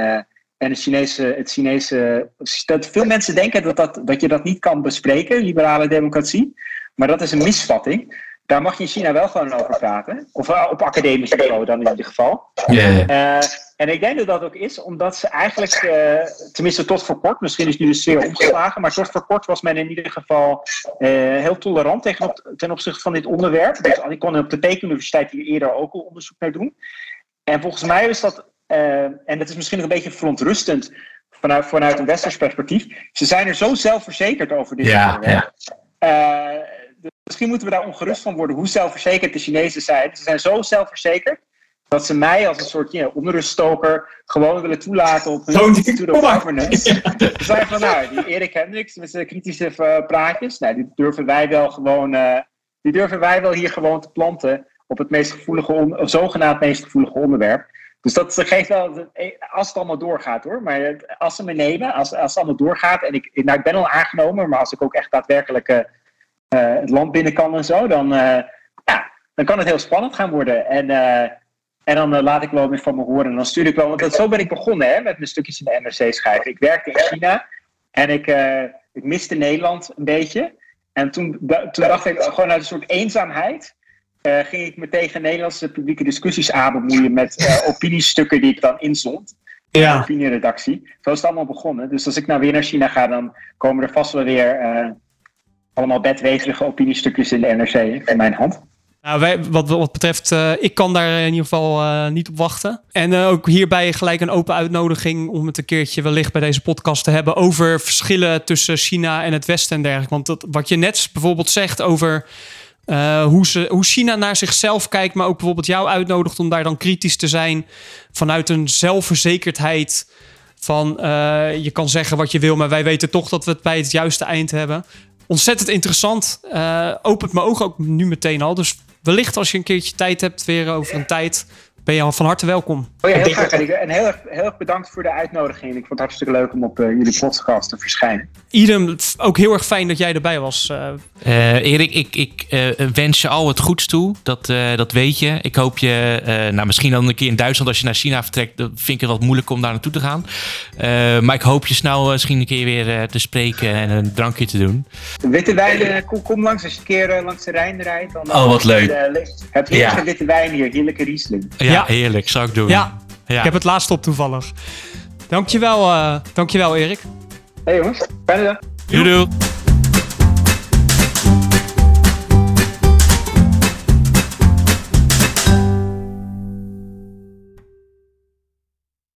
en het Chinese, het Chinese. Dat veel mensen denken dat, dat, dat je dat niet kan bespreken, liberale democratie. Maar dat is een misvatting. Daar mag je in China wel gewoon over praten. Of op academisch niveau dan in ieder geval. Yeah. Uh, en ik denk dat dat ook is omdat ze eigenlijk, uh, tenminste tot voor kort, misschien is nu de sfeer omgeslagen, maar tot voor kort was men in ieder geval uh, heel tolerant ten opzichte van dit onderwerp. Dus ik kon op de Peking-universiteit hier eerder ook al onderzoek naar doen. En volgens mij is dat, uh, en dat is misschien nog een beetje verontrustend vanuit, vanuit een westers perspectief, ze zijn er zo zelfverzekerd over dit yeah, onderwerp. Yeah misschien moeten we daar ongerust van worden hoe zelfverzekerd de Chinezen zijn. Ze zijn zo zelfverzekerd dat ze mij als een soort yeah, onruststoker gewoon willen toelaten op hun Institute of Governance. Ze zeggen van, nou, die Erik Hendricks met zijn kritische uh, praatjes, nou, die durven wij wel gewoon, uh, die durven wij wel hier gewoon te planten op het meest gevoelige, zogenaamd meest gevoelige onderwerp. Dus dat geeft wel, als het allemaal doorgaat hoor, maar als ze me nemen, als, als het allemaal doorgaat, en ik, nou, ik ben al aangenomen, maar als ik ook echt daadwerkelijk uh, uh, het land binnen kan en zo, dan, uh, ja, dan kan het heel spannend gaan worden. En, en dan laat ik wel weer van me horen. En dan stuur ik wel, want dat, zo ben ik begonnen hè, met mijn stukjes in de NRC schrijven. Ik werkte in China en ik, ik miste Nederland een beetje. En toen, toen dacht ik gewoon uit een soort eenzaamheid. Ging ik me tegen Nederlandse publieke discussies aanbemoeien met opiniestukken die ik dan inzond. Ja. De opinieredactie. Zo is het allemaal begonnen. Dus als ik nou weer naar China ga, dan komen er vast wel weer allemaal bedweterige opiniestukjes in de NRC van mijn hand. Nou, wij, wat, wat betreft, uh, ik kan daar in ieder geval uh, niet op wachten. En uh, ook hierbij gelijk een open uitnodiging om het een keertje wellicht bij deze podcast te hebben over verschillen tussen China en het Westen en dergelijke. Want dat, wat je net bijvoorbeeld zegt over hoe, ze, hoe China naar zichzelf kijkt, maar ook bijvoorbeeld jou uitnodigt om daar dan kritisch te zijn vanuit een zelfverzekerdheid Van eh, je kan zeggen wat je wil, maar wij weten toch dat we het bij het juiste eind hebben. Ontzettend interessant. Eh, opent mijn ogen ook nu meteen al. Dus wellicht als je een keertje tijd hebt, weer over een tijd, ben je al van harte welkom. Oh ja, heel graag. dat- En heel erg, heel erg bedankt voor de uitnodiging. Ik vond het hartstikke leuk om op eh, jullie podcast te verschijnen. Idem, ook heel erg fijn dat jij erbij was. eh, Eh, Erik, ik, ik eh, wens je al het goeds toe. Dat, eh, dat weet je. Ik hoop je, eh, nou, misschien dan een keer in Duitsland als je naar China vertrekt. Dan vind ik het wat moeilijk om daar naartoe te gaan. Eh, maar ik hoop je snel misschien een keer weer eh, te spreken en een drankje te doen. De witte wijn, eh, kom, kom langs als je een keer langs de Rijn rijdt. Dan, Oh, wat leuk. Uh, heb je Ja. witte wijn hier, heerlijke Riesling. Ja, Ja. heerlijk. Zou ik doen. ja, Ja. ik heb het laatst op toevallig. Dankjewel, eh dankjewel Erik. Hey jongens, fijne dag. Doei, doei.